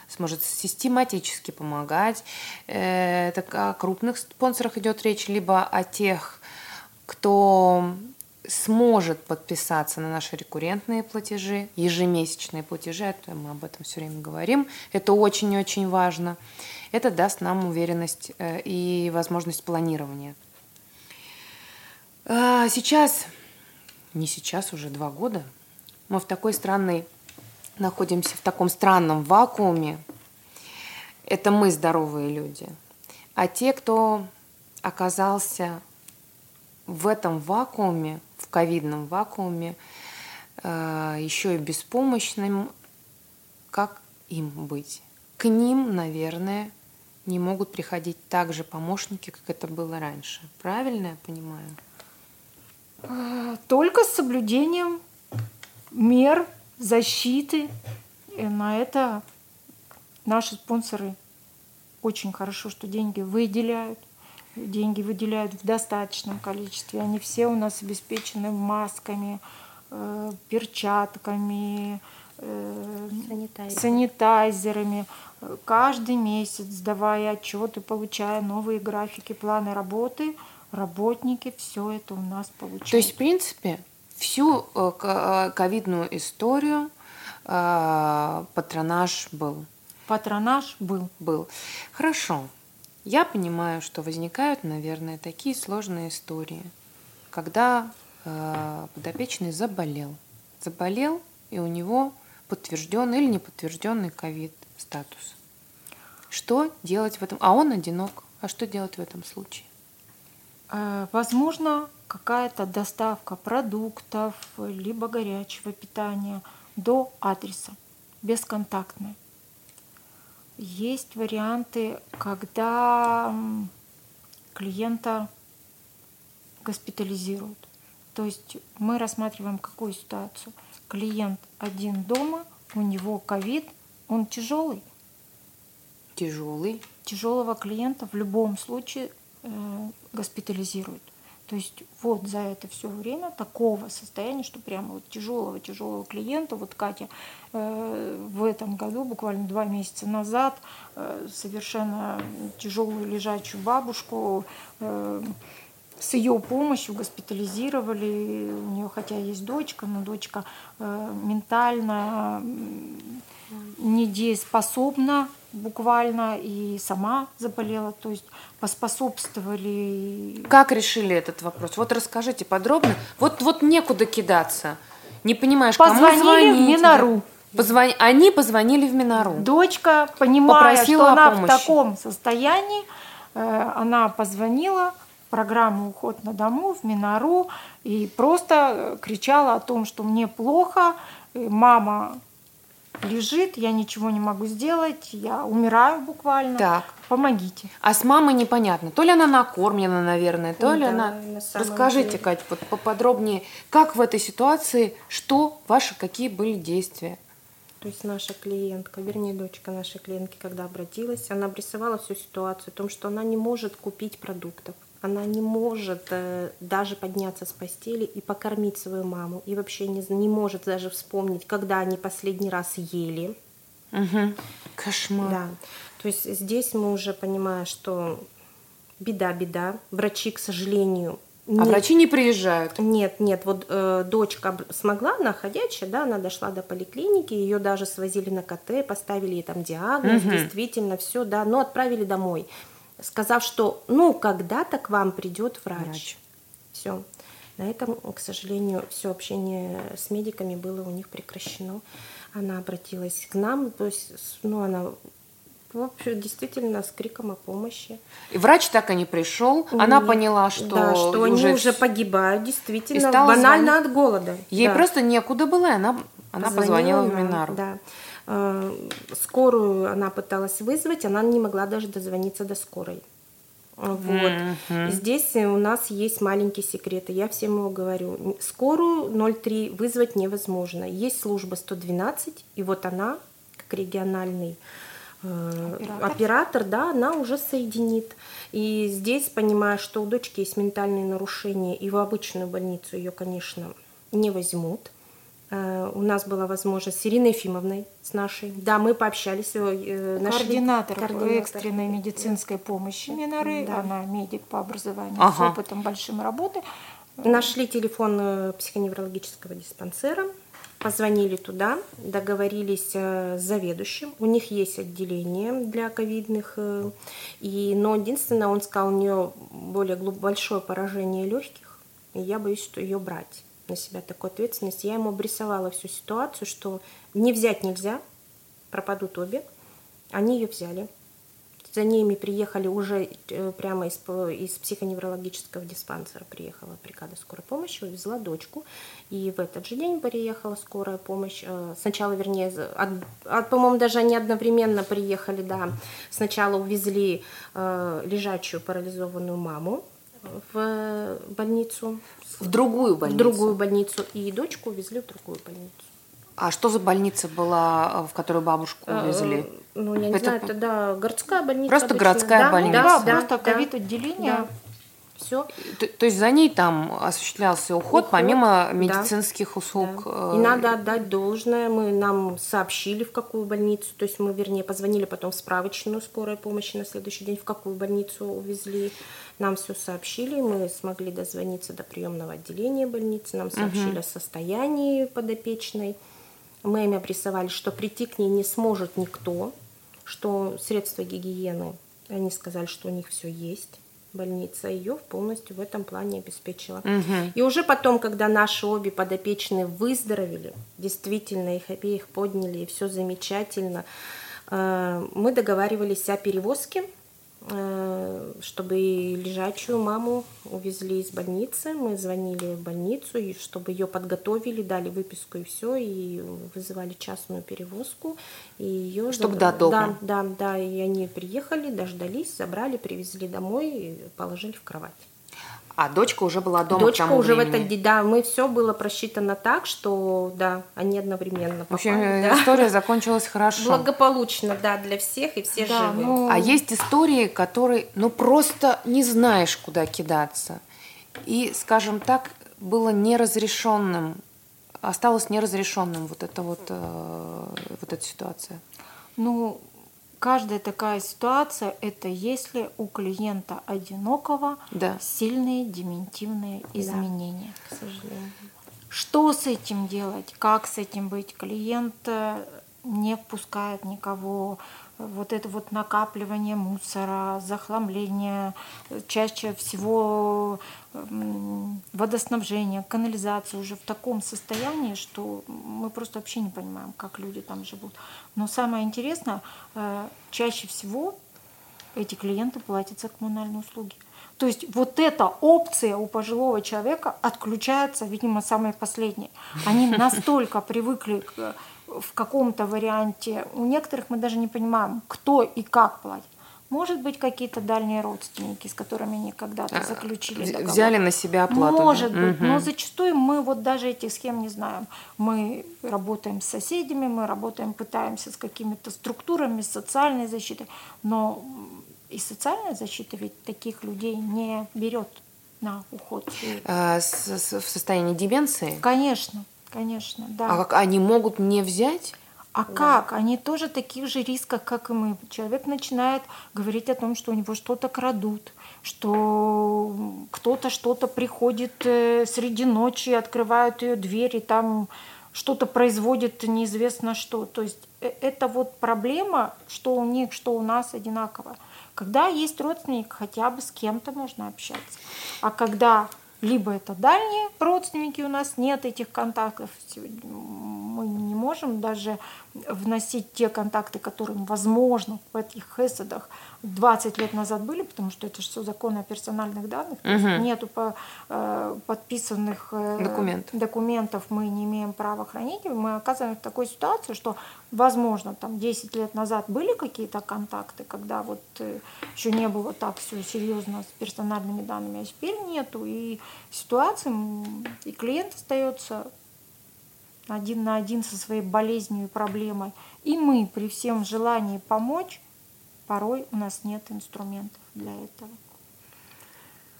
сможет систематически помогать. Это о крупных спонсорах идет речь, либо о тех, кто сможет подписаться на наши рекуррентные платежи, ежемесячные платежи, это мы об этом все время говорим, это очень-очень важно. Это даст нам уверенность э, и возможность планирования. А, сейчас, не сейчас, уже два года, мы в такой странной, находимся в таком странном вакууме. Это мы здоровые люди. А те, кто оказался в этом вакууме, в ковидном вакууме, э, еще и беспомощным, как им быть? К ним, наверное, не могут приходить так же помощники, как это было раньше. Правильно я понимаю? Э, только с соблюдением мер защиты. И на это наши спонсоры очень хорошо, что деньги выделяют – деньги выделяют в достаточном количестве. Они все у нас обеспечены масками, э, перчатками, э, Санитайзер. санитайзерами. Каждый месяц, сдавая отчеты, получая новые графики, планы работы, работники все это у нас получают. То есть, в принципе, всю э, ковидную историю патронаж был. Патронаж был. Был. Хорошо. Я понимаю, что возникают, наверное, такие сложные истории, когда э, подопечный заболел. Заболел, и у него подтвержденный или неподтвержденный ковид статус. Что делать в этом? А он одинок. А что делать в этом случае? Э, возможно, какая-то доставка продуктов, либо горячего питания до адреса, бесконтактная. Есть варианты, когда клиента госпитализируют. То есть мы рассматриваем какую ситуацию. Клиент один дома, у него ковид, он тяжелый. Тяжелый. Тяжелого клиента в любом случае э, госпитализируют. То есть вот за это все время такого состояния, что прямо вот тяжелого тяжелого клиента, вот Катя э, в этом году буквально два месяца назад э, совершенно тяжелую лежачую бабушку э, с ее помощью госпитализировали. У нее хотя есть дочка, но дочка э, ментально недееспособна буквально и сама заболела, то есть поспособствовали. Как решили этот вопрос? Вот расскажите подробно. Вот, вот некуда кидаться. Не понимаешь, Позвонили кому звонить? в Минору. Позвон... Они позвонили в Минору. Дочка, понимая, Попросила что она в таком состоянии, э, она позвонила в программу «Уход на дому» в Минору и просто кричала о том, что мне плохо, мама лежит, я ничего не могу сделать, я умираю буквально. Так. Помогите. А с мамой непонятно. То ли она накормлена, наверное, то да, ли она... На Расскажите, деле. Катя, вот поподробнее, как в этой ситуации, что ваши, какие были действия? То есть наша клиентка, вернее, дочка нашей клиентки, когда обратилась, она обрисовала всю ситуацию о том, что она не может купить продуктов она не может э, даже подняться с постели и покормить свою маму, и вообще не, не может даже вспомнить, когда они последний раз ели. Угу. Кошмар. Да. То есть здесь мы уже понимаем, что беда-беда. Врачи, к сожалению, нет. А врачи не приезжают? Нет, нет. Вот э, дочка смогла, она ходячая, да, она дошла до поликлиники, ее даже свозили на КТ, поставили ей там диагноз, угу. действительно все, да, но отправили домой. Сказав, что ну когда-то к вам придет врач. Врач. Все. На этом, к сожалению, все общение с медиками было у них прекращено. Она обратилась к нам, то есть, ну, она в общем, действительно с криком о помощи. И врач так и не пришел. Она Нет. поняла, что, да, что уже, они уже погибают, действительно, банально от голода. Ей Да. просто некуда было, и она, она позвонила в нам, Минару. Да. Э, Скорую она пыталась вызвать, она не могла даже дозвониться до скорой. Вот. Мгм. Здесь у нас есть маленькие секреты. Я всем его говорю. Скорую 03 вызвать невозможно. Есть служба 112, и вот она, как региональный э, Оператор. оператор, да, она уже соединит. И здесь, понимая, что у дочки есть ментальные нарушения, и в обычную больницу ее, конечно, не возьмут. Э, У нас была возможность с Ириной Ефимовной, с нашей. Да, мы пообщались. э, нашли Координатор, координатор. экстренной медицинской помощи Минары, Да. она медик по образованию, Ага. с опытом большим работы. Нашли телефон э, психоневрологического диспансера, позвонили туда, договорились с заведующим. У них есть отделение для ковидных, и, но единственное, он сказал, у нее более глуб- большое поражение легких, и я боюсь, что ее брать на себя такую ответственность. Я ему обрисовала всю ситуацию, что не взять нельзя, пропадут обе. Они ее взяли. За ними приехали уже э, прямо из, п- из психоневрологического диспансера приехала бригада скорой помощи, увезла дочку. И в этот же день приехала скорая помощь. Э, Сначала, вернее, от, от, по-моему, даже они одновременно приехали, да. Сначала увезли э, лежачую парализованную маму в больницу, В другую в больницу. другую больницу, и дочку увезли в другую больницу. А что за больница была, в которую бабушку увезли? Э, Ну, я не Это знаю, это да, городская больница. Просто обычно. городская Да, больница. Да, Да, просто да, ковид-отделение. Да. Все. То, то есть за ней там осуществлялся уход, Уход, помимо да. медицинских услуг. И э, надо отдать должное. Мы нам сообщили, в какую больницу. То есть мы, вернее, позвонили потом в справочную скорой помощи на следующий день, в какую больницу увезли. Нам все сообщили. Мы смогли дозвониться до приемного отделения больницы. Нам сообщили о состоянии подопечной. Мы им обрисовали, что прийти к ней не сможет никто, что средства гигиены, они сказали, что у них все есть. Больница ее полностью в этом плане обеспечила. И уже потом, когда наши обе подопечные выздоровели, действительно их обеих подняли, и все замечательно, э, мы договаривались о перевозке, чтобы и лежачую маму увезли из больницы. Мы звонили в больницу, и чтобы ее подготовили, дали выписку и все, и вызывали частную перевозку. И ее Чтоб заб- до дома. Да, да, да, и они приехали, дождались, забрали, привезли домой и положили в кровать. А дочка уже была дома к Дочка тому уже в времени. этот день, да, мы все было просчитано так, что да, они одновременно В общем, попали, э, да. история закончилась хорошо. Благополучно, да, для всех и все Да, живы. ну, А есть истории, которые, ну, просто не знаешь, куда кидаться. И, скажем так, было неразрешенным, осталось неразрешенным вот эта вот, э, вот эта ситуация. Ну, каждая такая ситуация – это если у клиента одинокого Да. сильные дементивные изменения. К сожалению. Что с этим делать? Как с этим быть? Клиент э, не впускает никого. Вот это вот накапливание мусора, захламление, э, чаще всего водоснабжение, канализация уже в таком состоянии, что мы просто вообще не понимаем, как люди там живут. Но самое интересное, э, чаще всего эти клиенты платят за коммунальные услуги. То есть вот эта опция у пожилого человека отключается, видимо, самой последней. Они настолько привыкли к- в каком-то варианте. У некоторых мы даже не понимаем, кто и как платит. Может быть, какие-то дальние родственники, с которыми они когда-то заключили Вз- договор. Взяли на себя оплату. да? Может быть, Мгм. но зачастую мы вот даже этих схем не знаем. Мы работаем с соседями, мы работаем, пытаемся с какими-то структурами, с социальной защитой, но и социальная защита ведь таких людей не берет на уход. Э, с- с- в состоянии деменции. Конечно, конечно, да. А как они могут не взять? А как? Они тоже таких же рисках, как и мы. Человек начинает говорить о том, что у него что-то крадут, что кто-то что-то приходит э, среди ночи, открывают ее дверь, и там что-то производит неизвестно что. То есть э, это вот проблема, что у них, что у нас одинаково. Когда есть родственник, хотя бы с кем-то можно общаться. А когда либо это дальние родственники, у нас нет этих контактов, мы не можем даже вносить те контакты, которым возможно в этих хеседах 20 лет назад были, потому что это же все законы о персональных данных, то есть нету по, э, подписанных э, Документ. документов, мы не имеем права хранить, мы оказываемся в такой ситуации, что, возможно, там 10 лет назад были какие-то контакты, когда вот э, еще не было так все серьезно с персональными данными, а теперь нету, и ситуация, и клиент остается один на один со своей болезнью и проблемой. И мы при всем желании помочь порой у нас нет инструментов для этого.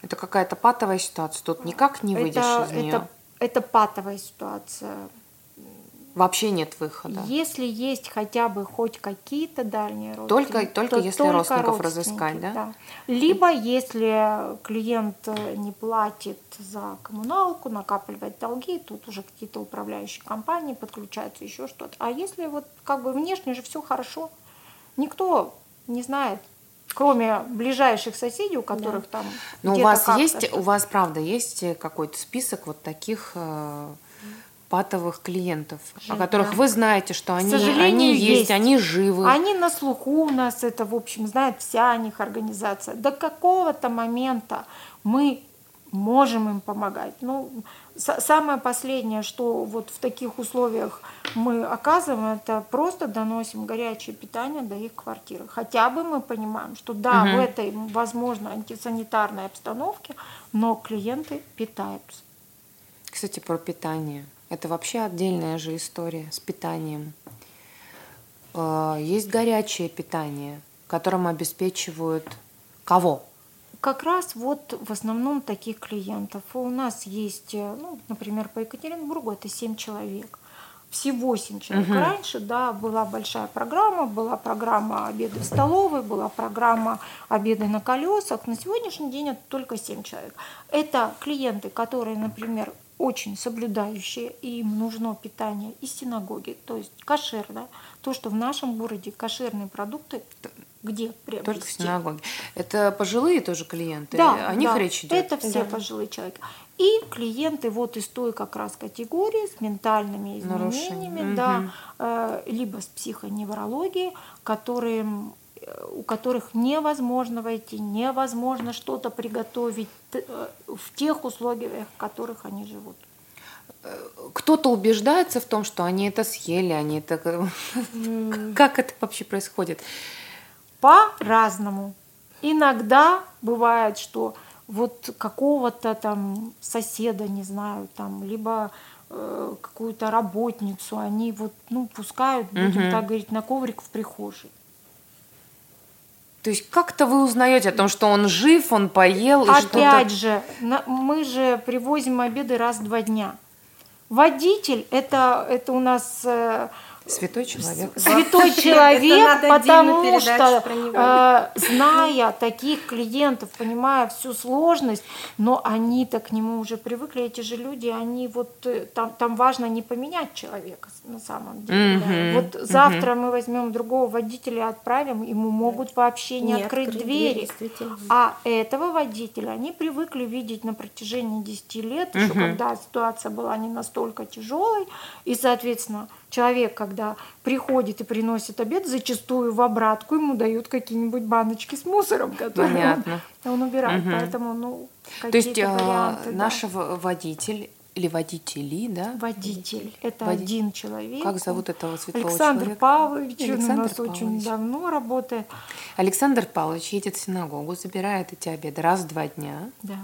Это какая-то патовая ситуация, тут никак не выйдешь это, из нее. Это, это патовая ситуация. Вообще нет выхода. Если есть хотя бы хоть какие-то дальние родственники, только, только если только родственников разыскать, да? да? Либо если клиент э, не платит за коммуналку, накапливает долги, тут уже какие-то управляющие компании подключаются, еще что-то. А если вот как бы внешне же все хорошо, никто не знает, кроме ближайших соседей, у которых да. там. Но у вас есть, у вас правда есть какой-то список вот таких э, патовых клиентов, Жить, о которых вы знаете, что они, они есть, есть, они живы. Они на слуху у нас, это, в общем, знает вся о них организация. До какого-то момента мы можем им помогать. Ну, самое последнее, что вот в таких условиях мы оказываем, это просто доносим горячее питание до их квартиры. Хотя бы мы понимаем, что да, угу. в этой, возможно, антисанитарной обстановке, но клиенты питаются. Кстати, про питание. Это вообще отдельная же история с питанием. Э, есть горячее питание, которым обеспечивают кого? Как раз вот в основном таких клиентов. У нас есть, э, ну, например, по Екатеринбургу это 7 человек. Всего 7 человек. Угу. Раньше, да, была большая программа, была программа обеды в столовой, была программа обеды на колесах. На сегодняшний день это только 7 человек. Это клиенты, которые, например, очень соблюдающие, и им нужно питание из синагоги, то есть кошерное. То, что в нашем городе кошерные продукты где приобрести. Только в синагоге. Это пожилые тоже клиенты? Да, О них да, речь идет? это все да. пожилые человек. И клиенты вот из той как раз категории с ментальными изменениями, да, э, либо с психоневрологией, которые у которых невозможно войти, невозможно что-то приготовить э, в тех условиях, в которых они живут. Кто-то убеждается в том, что они это съели, они это... Как это вообще происходит? По-разному. Иногда бывает, что вот какого-то там соседа, не знаю, там, либо э, какую-то работницу, они вот, ну, пускают, будем так говорить, на коврик в прихожей. То есть как-то вы узнаете о том, что он жив, он поел? Опять же, мы же привозим обеды раз в два дня. Водитель это, это у нас э, Святой человек. Святой человек, потому что, э, зная таких клиентов, понимая всю сложность, но они-то к нему уже привыкли, эти же люди, они вот, э, там, там важно не поменять человека на самом деле. Mm-hmm. Вот завтра мы возьмем другого водителя и отправим, ему могут вообще не, не открыть, открыть двери. А этого водителя они привыкли видеть на протяжении 10 лет, mm-hmm. еще когда ситуация была не настолько тяжелой, и, соответственно, человек, когда приходит и приносит обед, зачастую в обратку ему дают какие-нибудь баночки с мусором, которые он, он убирает. Угу. Поэтому, ну, То есть а, варианты, наш да. водитель или водители, да? Водитель. Это Водитель. один человек. Как зовут этого светлого Александр человека? Павлович. Александр он у нас Павлович. очень давно работает. Александр Павлович едет в синагогу, забирает эти обеды раз в два дня. Да.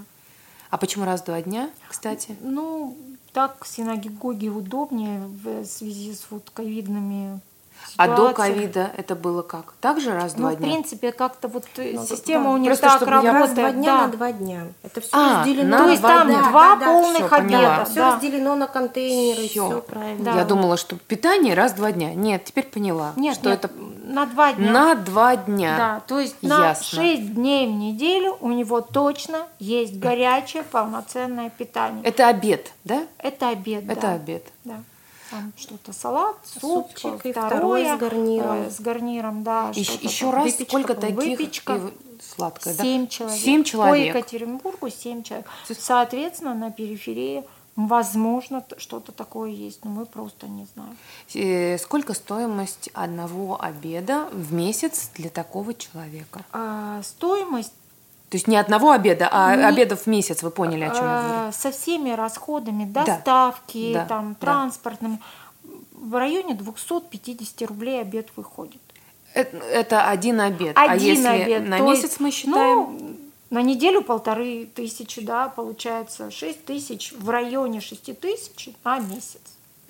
А почему раз в два дня, кстати? Ну, так синагоге удобнее в связи с вот ковидными а до ковида это было как? Также раз в два ну, дня? в принципе, как-то вот ну, система да. у них Просто, так работает. Раз два дня да. на два дня. Это все а, разделено. То есть там да, два да, полных да, обеда. Все да. разделено на контейнеры, все, все правильно. Да. Я думала, что питание раз в два дня. Нет, теперь поняла, нет, что нет, это на два дня. На два дня. Да, то есть на шесть дней в неделю у него точно есть горячее полноценное питание. Это обед, да? Это обед, Это да. обед. Да. там что-то салат, суп, Супчик и второе, второй с гарниром. э, с гарниром, да. Еще, что-то еще раз, выпечка, сколько таких Выпечка. и сладкое, да? Семь человек. Семь человек. По Екатеринбургу семь человек. Соответственно, на периферии возможно что-то такое есть, но мы просто не знаем. Э, Сколько стоимость одного обеда в месяц для такого человека? А, стоимость То есть не одного обеда, а Не- обедов в месяц, вы поняли, о чем я говорю? а, со всеми расходами Да. доставки, Да. там, Да. транспортными в районе 250 рублей обед выходит. Это, это один обед. а Один если обед. на то месяц мы считаем? Ну, на неделю полторы тысячи, да, получается 6 тысяч, в районе 6 тысяч на месяц.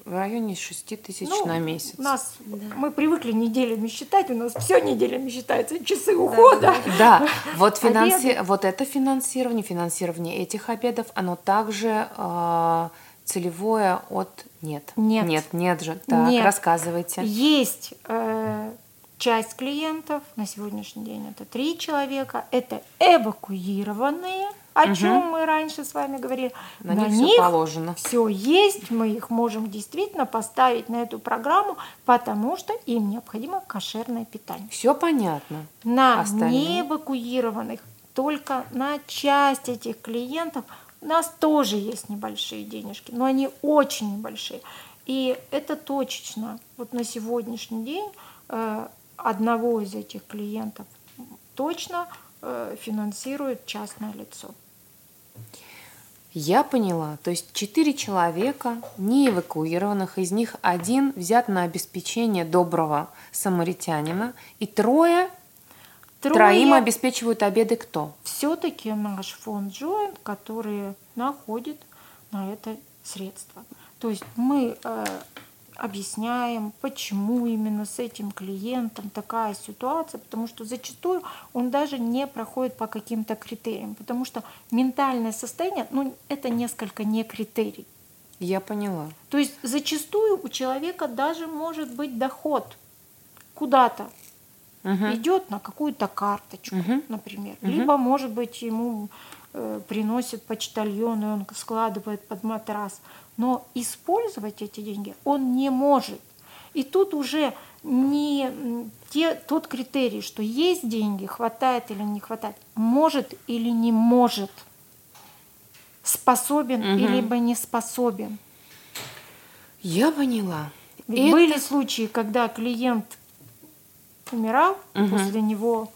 в районе 6 тысяч Ну, на месяц. У нас, мы привыкли неделями считать, у нас все неделями считается, часы ухода. Да, вот, финанси... Обеды. вот это финансирование, финансирование этих обедов, оно также э, целевое от... Нет. Нет. Нет, нет же. Так, Нет. рассказывайте. Есть э, часть клиентов, на сегодняшний день это три человека, это эвакуированные, о чем мы раньше с вами говорили. На них всё положено. Все есть, мы их можем действительно поставить на эту программу, потому что им необходимо кошерное питание. Все понятно. На Остальные? неэвакуированных, только на часть этих клиентов у нас тоже есть небольшие денежки, но они очень небольшие. И это точечно. Вот на сегодняшний день э, одного из этих клиентов точно э, финансирует частное лицо. Я поняла. То есть четыре человека, не эвакуированных, из них один взят на обеспечение доброго самаритянина, и трое, троим обеспечивают обеды кто? все-таки наш фонд Joint, который находит на это средства. То есть мы э, объясняем, почему именно с этим клиентом такая ситуация, потому что зачастую он даже не проходит по каким-то критериям, потому что ментальное состояние, ну, это несколько не критерий. Я поняла. То есть зачастую у человека даже может быть доход куда-то, Мгм. идет на какую-то карточку, Мгм. например. Мгм. Либо, может быть, ему э, приносит почтальон, и он складывает под матрас. Но использовать эти деньги он не может. И тут уже не те, тот критерий, что есть деньги, хватает или не хватает, может или не может, способен Мгм. или не способен. Я поняла. Ведь Это- были случаи, когда клиент умирал, Мгм. после него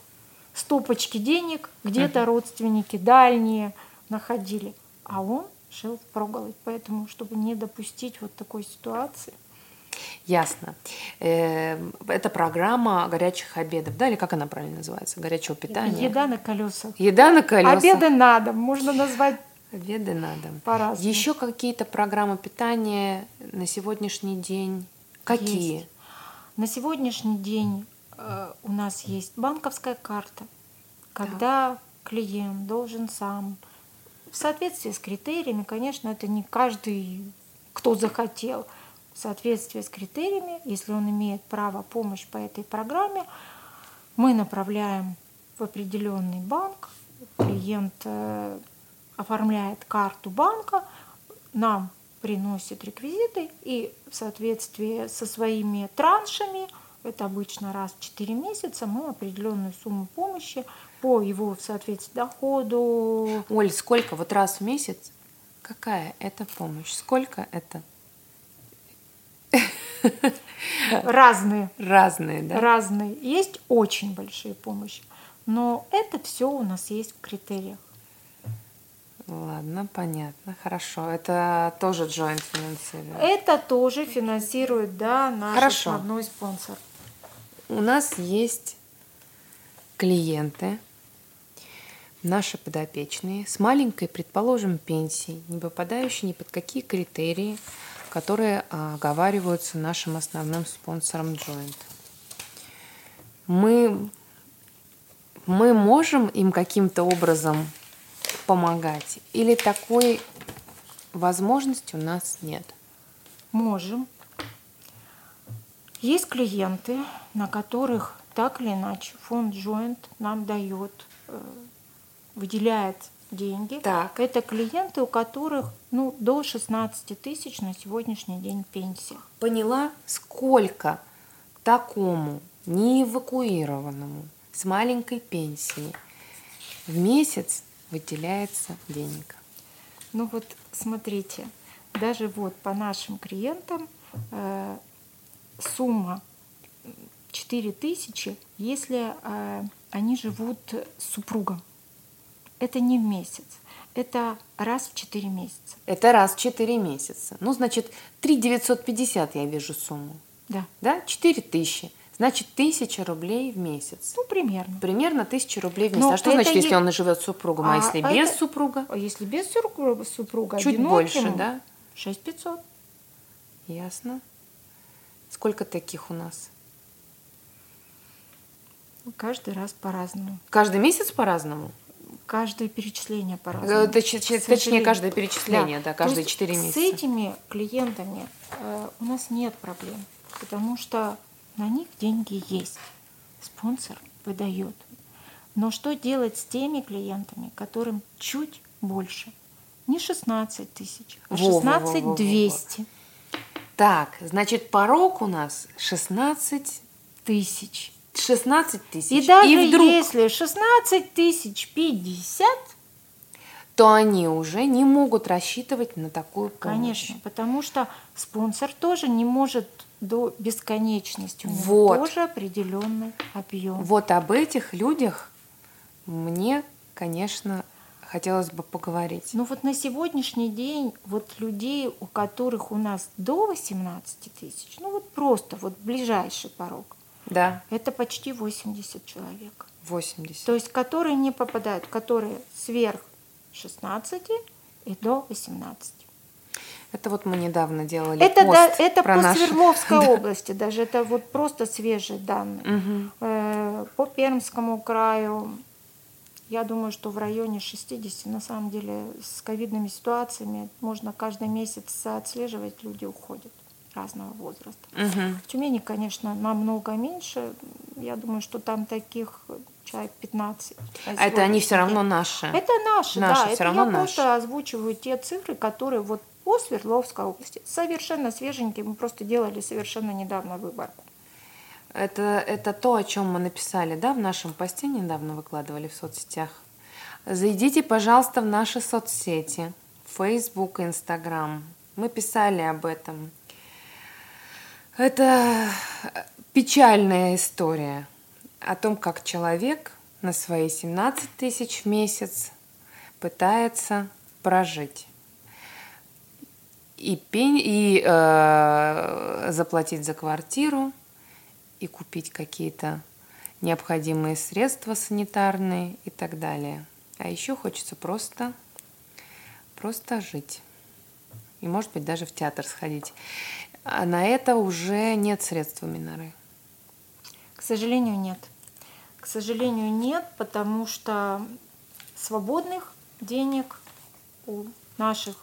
стопочки денег, где-то родственники дальние находили, а он жил в проголодь. Поэтому, чтобы не допустить вот такой ситуации, Ясно. Э, Это программа горячих обедов, да, или как она правильно называется? Горячего питания. еда на колесах. Еда на колесах. Обеды на дом, можно назвать Обеды на дом. по-разному. Еще какие-то программы питания на сегодняшний день? Какие? Есть. На сегодняшний день э, у нас есть банковская карта, когда клиент должен сам, в соответствии с критериями, конечно, это не каждый, кто захотел, в соответствии с критериями, если он имеет право помощь по этой программе, мы направляем в определенный банк, клиент э, оформляет карту банка, нам приносит реквизиты и в соответствии со своими траншами, это обычно раз в 4 месяца, мы определенную сумму помощи по его в соответствии доходу. Оль, сколько? Вот раз в месяц? Какая это помощь? Сколько это? Разные, Разные, да? разные. Есть очень большие помощи, но это все у нас есть в критериях. Ладно, понятно, хорошо. Это тоже joint финансирование. Это тоже финансирует, да, наш Хорошо. основной спонсор. У нас есть клиенты, наши подопечные, с маленькой, предположим, пенсией, не попадающие ни под какие критерии, которые а, оговариваются нашим основным спонсором Joint. Мы, мы можем им каким-то образом помогать или такой возможности у нас нет? Можем. Есть клиенты, на которых так или иначе фонд Joint нам дает, э, выделяет деньги. Так. Это клиенты, у которых ну, до 16 тысяч на сегодняшний день пенсия. Поняла, сколько такому неэвакуированному с маленькой пенсией в месяц выделяется денег? Ну вот смотрите, даже вот по нашим клиентам э, сумма 4 тысячи, если э, они живут с супругом. Это не в месяц, это раз в 4 месяца. Это раз в 4 месяца. Ну, значит, 3 950 я вижу сумму. Да, Да? 4 тысячи. Значит, тысяча рублей в месяц. ну примерно. Примерно тысяча рублей в месяц. Но а что значит, е- если он живет с супругом? А, А если это- без супруга? А если без супруга, супруга Чуть больше, да? 6500. Ясно. Сколько таких у нас? Каждый раз по-разному. Каждый месяц по-разному? Каждое перечисление по-разному. к Точнее, каждое перечисление, да, То каждые 4 месяца. С этими клиентами э, у нас нет проблем, потому что на них деньги есть. Спонсор выдает. Но что делать с теми клиентами, которым чуть больше? Не 16 тысяч, а Во, во, во, 16 во, во, во. 200 Так, значит, порог у нас 16, тысяч. 16 тысяч. И даже вдруг, если 16 тысяч 50, то они уже не могут рассчитывать на такую помощь. конечно, потому что спонсор тоже не может до бесконечности. У него Вот. тоже определенный объем. Вот об этих людях мне, конечно, хотелось бы поговорить. Ну вот на сегодняшний день вот людей, у которых у нас до 18 тысяч, ну вот просто вот ближайший порог, Да, это почти 80 человек. 80. То есть которые не попадают, которые сверх 16 и до 18. Это вот мы недавно делали Это, пост да, это про по наших- Свердловской области, даже это вот просто свежие данные. Э, По Пермскому краю, я думаю, что в районе 60, на самом деле, с ковидными ситуациями можно каждый месяц отслеживать, люди уходят разного возраста. Мгм. В Тюмени, конечно, намного меньше. Я думаю, что там таких человек 15. на А это они все равно наши. Это наши, Наши, да. всё это равно я наши. просто озвучиваю те цифры, которые вот по Свердловской области. Совершенно свеженькие. Мы просто делали совершенно недавно выборку. Это, это то, о чем мы написали, да, в нашем посте недавно выкладывали в соцсетях. Зайдите, пожалуйста, в наши соцсети, Facebook, Instagram. Мы писали об этом. Это печальная история о том, как человек на свои 17 тысяч в месяц пытается прожить и, пень, и э, заплатить за квартиру, и купить какие-то необходимые средства санитарные и так далее. А еще хочется просто, просто жить. И, может быть, даже в театр сходить. А на это уже нет средств у Миноры. К сожалению, нет. К сожалению, нет, потому что свободных денег у наших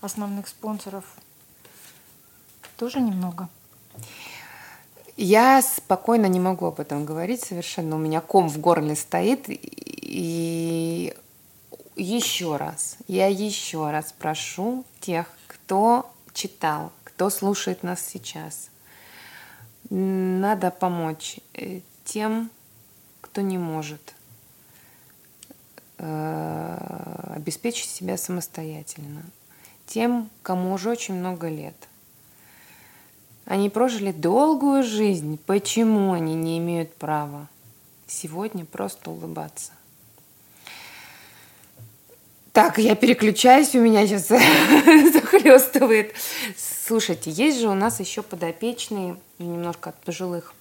основных спонсоров тоже немного. Я спокойно не могу об этом говорить совершенно. У меня ком в горле стоит. И еще раз, я еще раз прошу тех, кто читал, кто слушает нас сейчас. Надо помочь э, тем, кто не может э, обеспечить себя самостоятельно. Тем, кому уже очень много лет. Они прожили долгую жизнь. Почему они не имеют права сегодня просто улыбаться? Так, я переключаюсь, у меня сейчас захлестывает. Слушайте, есть же у нас еще подопечные, немножко от пожилых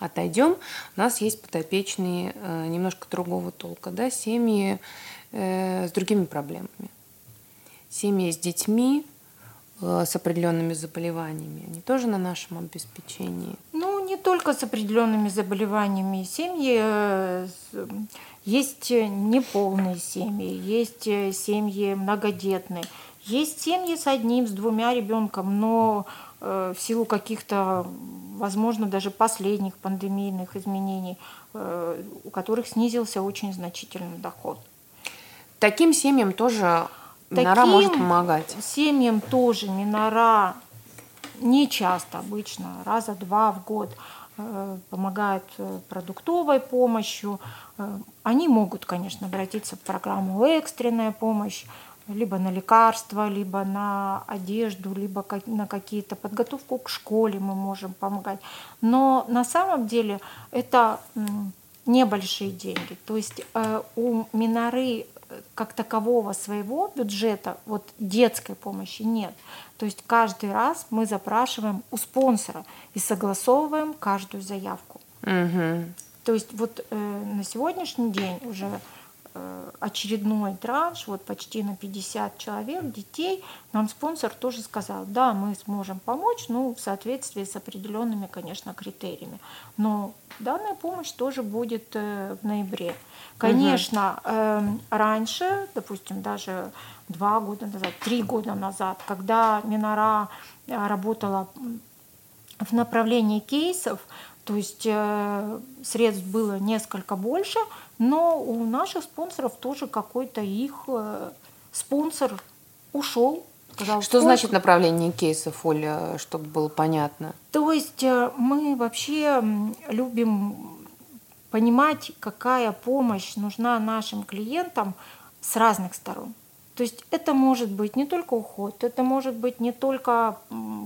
отойдем. У нас есть подопечные э, немножко другого толка, да, семьи э, с другими проблемами. Семьи с детьми, э, с определенными заболеваниями, они тоже на нашем обеспечении. Ну, только с определенными заболеваниями. Семьи э, есть э, неполные семьи, есть э, семьи многодетные, есть семьи с одним, с двумя ребенком, но в силу каких-то, возможно, даже последних пандемийных изменений, у которых снизился очень значительный доход. таким семьям тоже Минора Таким может помогать. Семьям тоже Минора не часто, обычно раза два в год э, помогают э, продуктовой помощью. Э, они могут, конечно, обратиться в программу экстренная помощь, либо на лекарства, либо на одежду, либо на какие-то подготовку к школе мы можем помогать. Но на самом деле это небольшие деньги. То есть у Миноры как такового своего бюджета, вот детской помощи нет. То есть каждый раз мы запрашиваем у спонсора и согласовываем каждую заявку. Угу. То есть вот э, на сегодняшний день уже очередной транш, вот почти на 50 человек, детей, нам спонсор тоже сказал, да, мы сможем помочь, ну, в соответствии с определенными, конечно, критериями. Но данная помощь тоже будет э, в ноябре. Конечно, угу. раньше, допустим, даже два года назад, три года назад, когда Минора работала в направлении кейсов, то есть э, средств было несколько больше, но у наших спонсоров тоже какой-то их э, спонсор ушел. Сказал, что значит направление кейсов, Оля, чтобы было понятно? То есть э, мы вообще любим понимать, какая помощь нужна нашим клиентам с разных сторон. То есть это может быть не только уход, это может быть не только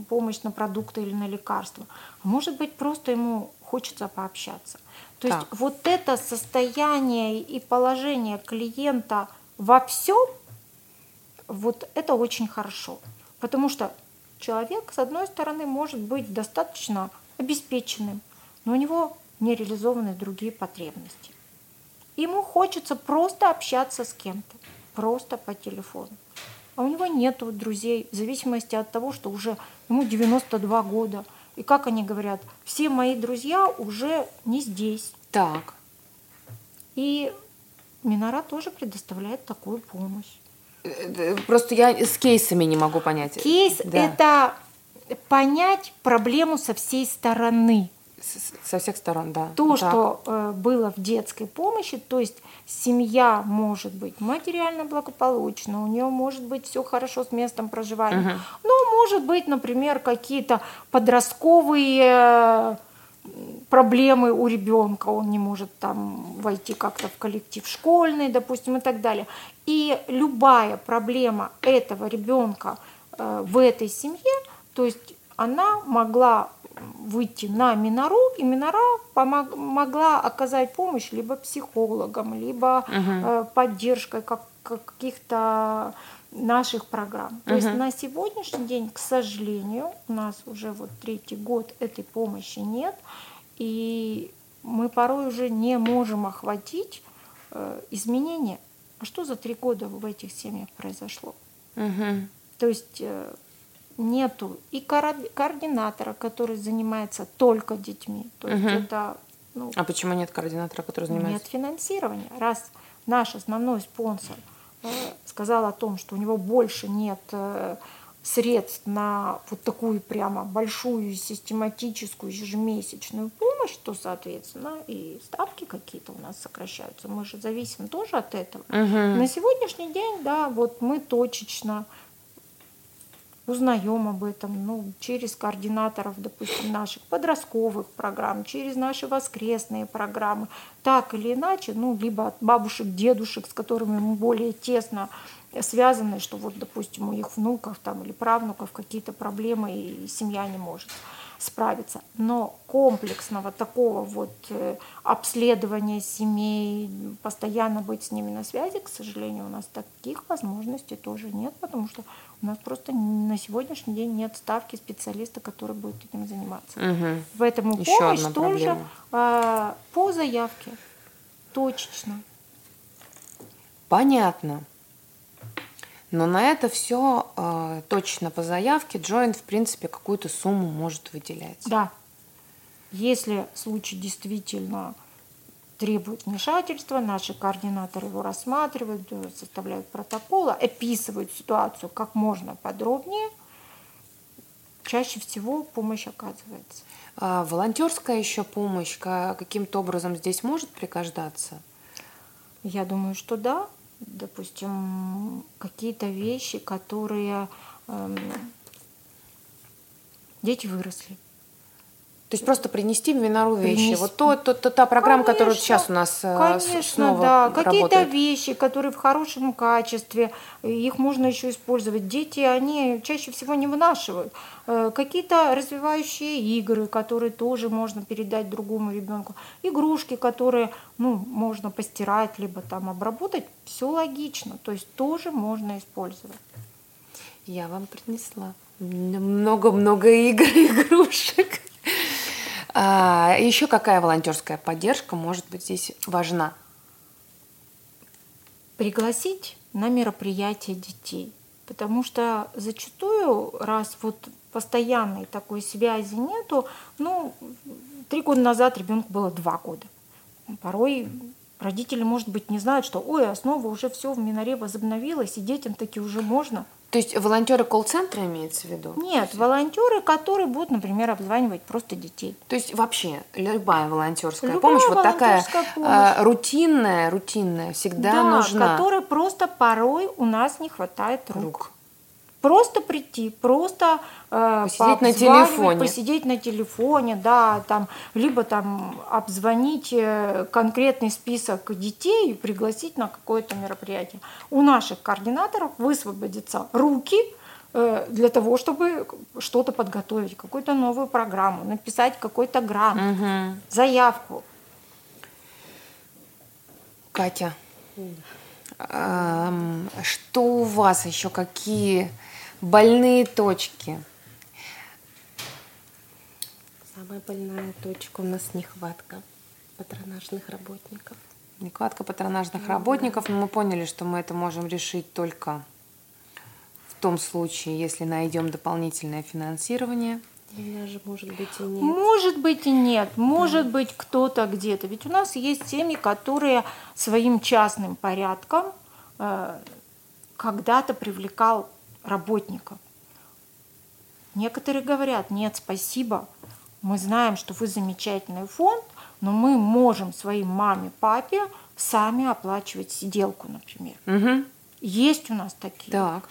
помощь на продукты или на лекарства, а может быть просто ему хочется пообщаться. То так. есть вот это состояние и положение клиента во всем, вот это очень хорошо. Потому что человек, с одной стороны, может быть достаточно обеспеченным, но у него не реализованы другие потребности. Ему хочется просто общаться с кем-то, просто по телефону. А у него нет друзей, в зависимости от того, что уже ему 92 года – и как они говорят, все мои друзья уже не здесь. Так. И Минора тоже предоставляет такую помощь. Э, э, просто я с кейсами не могу понять. Кейс да. это понять проблему со всей стороны со всех сторон, да. То, так. что э, было в детской помощи, то есть семья может быть материально благополучна, у нее может быть все хорошо с местом проживания, угу. но может быть, например, какие-то подростковые проблемы у ребенка, он не может там войти как-то в коллектив школьный, допустим, и так далее. И любая проблема этого ребенка э, в этой семье, то есть она могла выйти на Минору, и Минора помог, могла оказать помощь либо психологам, либо угу. поддержкой как, каких-то наших программ. То угу. есть на сегодняшний день, к сожалению, у нас уже вот третий год этой помощи нет, и мы порой уже не можем охватить э, изменения. А что за три года в этих семьях произошло? Угу. То есть э, нету и координатора, который занимается только детьми. То есть угу. это, ну, а почему нет координатора, который занимается? Нет финансирования. Раз наш основной спонсор э, сказал о том, что у него больше нет э, средств на вот такую прямо большую систематическую ежемесячную помощь, то, соответственно, и ставки какие-то у нас сокращаются. Мы же зависим тоже от этого. Угу. На сегодняшний день, да, вот мы точечно узнаем об этом ну, через координаторов, допустим, наших подростковых программ, через наши воскресные программы, так или иначе, ну, либо от бабушек, дедушек, с которыми мы более тесно связаны, что вот, допустим, у их внуков там, или правнуков какие-то проблемы, и семья не может справиться. Но комплексного такого вот э, обследования семей, постоянно быть с ними на связи, к сожалению, у нас таких возможностей тоже нет, потому что у нас просто на сегодняшний день нет ставки специалиста, который будет этим заниматься. Угу. В этом Еще помощь тоже а, по заявке, точечно. Понятно. Но на это все э, точно по заявке Joint, в принципе, какую-то сумму может выделять. Да. Если случай действительно требует вмешательства, наши координаторы его рассматривают, составляют протоколы, описывают ситуацию как можно подробнее, чаще всего помощь оказывается. А волонтерская еще помощь каким-то образом здесь может пригождаться? Я думаю, что да. Допустим, какие-то вещи, которые эм, дети выросли. То есть просто принести в Минору вещи. Принести. Вот то, то, то, та программа, конечно, которая сейчас у нас э, конечно, снова да. Какие-то вещи, которые в хорошем качестве, их можно еще использовать. Дети, они чаще всего не вынашивают. Э, какие-то развивающие игры, которые тоже можно передать другому ребенку. Игрушки, которые ну, можно постирать, либо там обработать. Все логично. То есть тоже можно использовать. Я вам принесла много-много игр, игрушек. А, еще какая волонтерская поддержка может быть здесь важна? Пригласить на мероприятие детей. Потому что зачастую, раз вот постоянной такой связи нету, ну, три года назад ребенку было два года. Порой родители, может быть, не знают, что, ой, основа уже все в Миноре возобновилось, и детям таки уже можно. То есть волонтеры колл-центра имеется в виду? Нет, волонтеры, которые будут, например, обзванивать просто детей. То есть вообще любая волонтерская любая помощь, вот такая помощь. Э, рутинная, рутинная, всегда да, нужна. которой просто порой у нас не хватает рук. рук. Просто прийти, просто э, посидеть на телефоне. Посидеть на телефоне, да, там, либо там обзвонить э, конкретный список детей и пригласить на какое-то мероприятие. У наших координаторов высвободятся руки э, для того, чтобы что-то подготовить, какую-то новую программу, написать какой-то грант, угу. заявку. Катя, что у вас еще какие больные точки? Самая больная точка у нас нехватка патронажных работников. Нехватка патронажных ну, работников, но мы поняли, что мы это можем решить только в том случае, если найдем дополнительное финансирование. Даже может быть и нет. Может быть и нет. Может да. быть кто-то где-то. Ведь у нас есть семьи, которые своим частным порядком э, когда-то привлекал работников. Некоторые говорят, нет, спасибо, мы знаем, что вы замечательный фонд, но мы можем своей маме, папе сами оплачивать сиделку, например. Угу. Есть у нас такие. Так.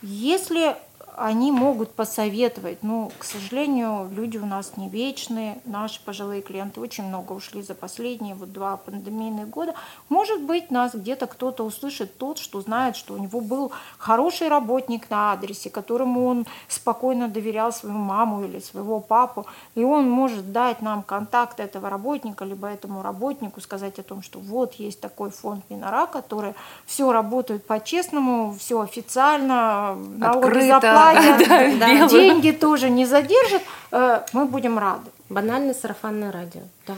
Если они могут посоветовать. Ну, к сожалению, люди у нас не вечные, наши пожилые клиенты очень много ушли за последние вот два пандемийных года. Может быть, нас где-то кто-то услышит тот, что знает, что у него был хороший работник на адресе, которому он спокойно доверял свою маму или своего папу, и он может дать нам контакт этого работника, либо этому работнику сказать о том, что вот есть такой фонд Минора, который все работает по-честному, все официально, налоги заплатят, да, деньги тоже не задержат, э, мы будем рады. Банальное сарафанное радио, да.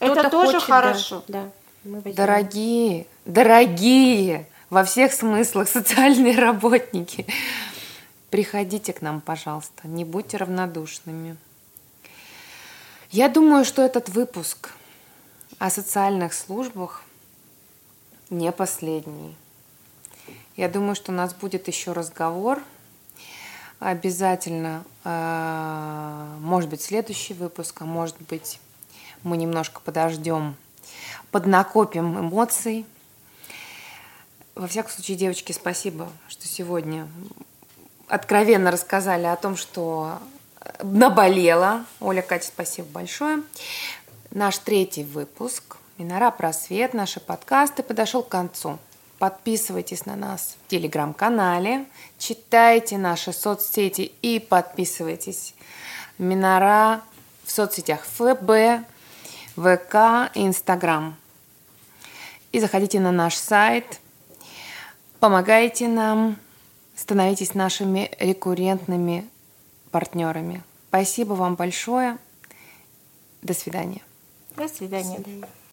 Это тоже хочет, хорошо. Да, да. Дорогие, дорогие, во всех смыслах социальные работники, приходите к нам, пожалуйста, не будьте равнодушными. Я думаю, что этот выпуск о социальных службах не последний. Я думаю, что у нас будет еще разговор обязательно, э, может быть, следующий выпуск, а может быть, мы немножко подождем, поднакопим эмоций. Во всяком случае, девочки, спасибо, что сегодня откровенно рассказали о том, что наболела. Оля, Катя, спасибо большое. Наш третий выпуск «Минора просвет», наши подкасты подошел к концу. Подписывайтесь на нас в телеграм-канале, читайте наши соцсети и подписывайтесь. Минора в соцсетях ФБ, ВК, Инстаграм. И заходите на наш сайт, помогайте нам, становитесь нашими рекуррентными партнерами. Спасибо вам большое. До свидания. До свидания. До свидания.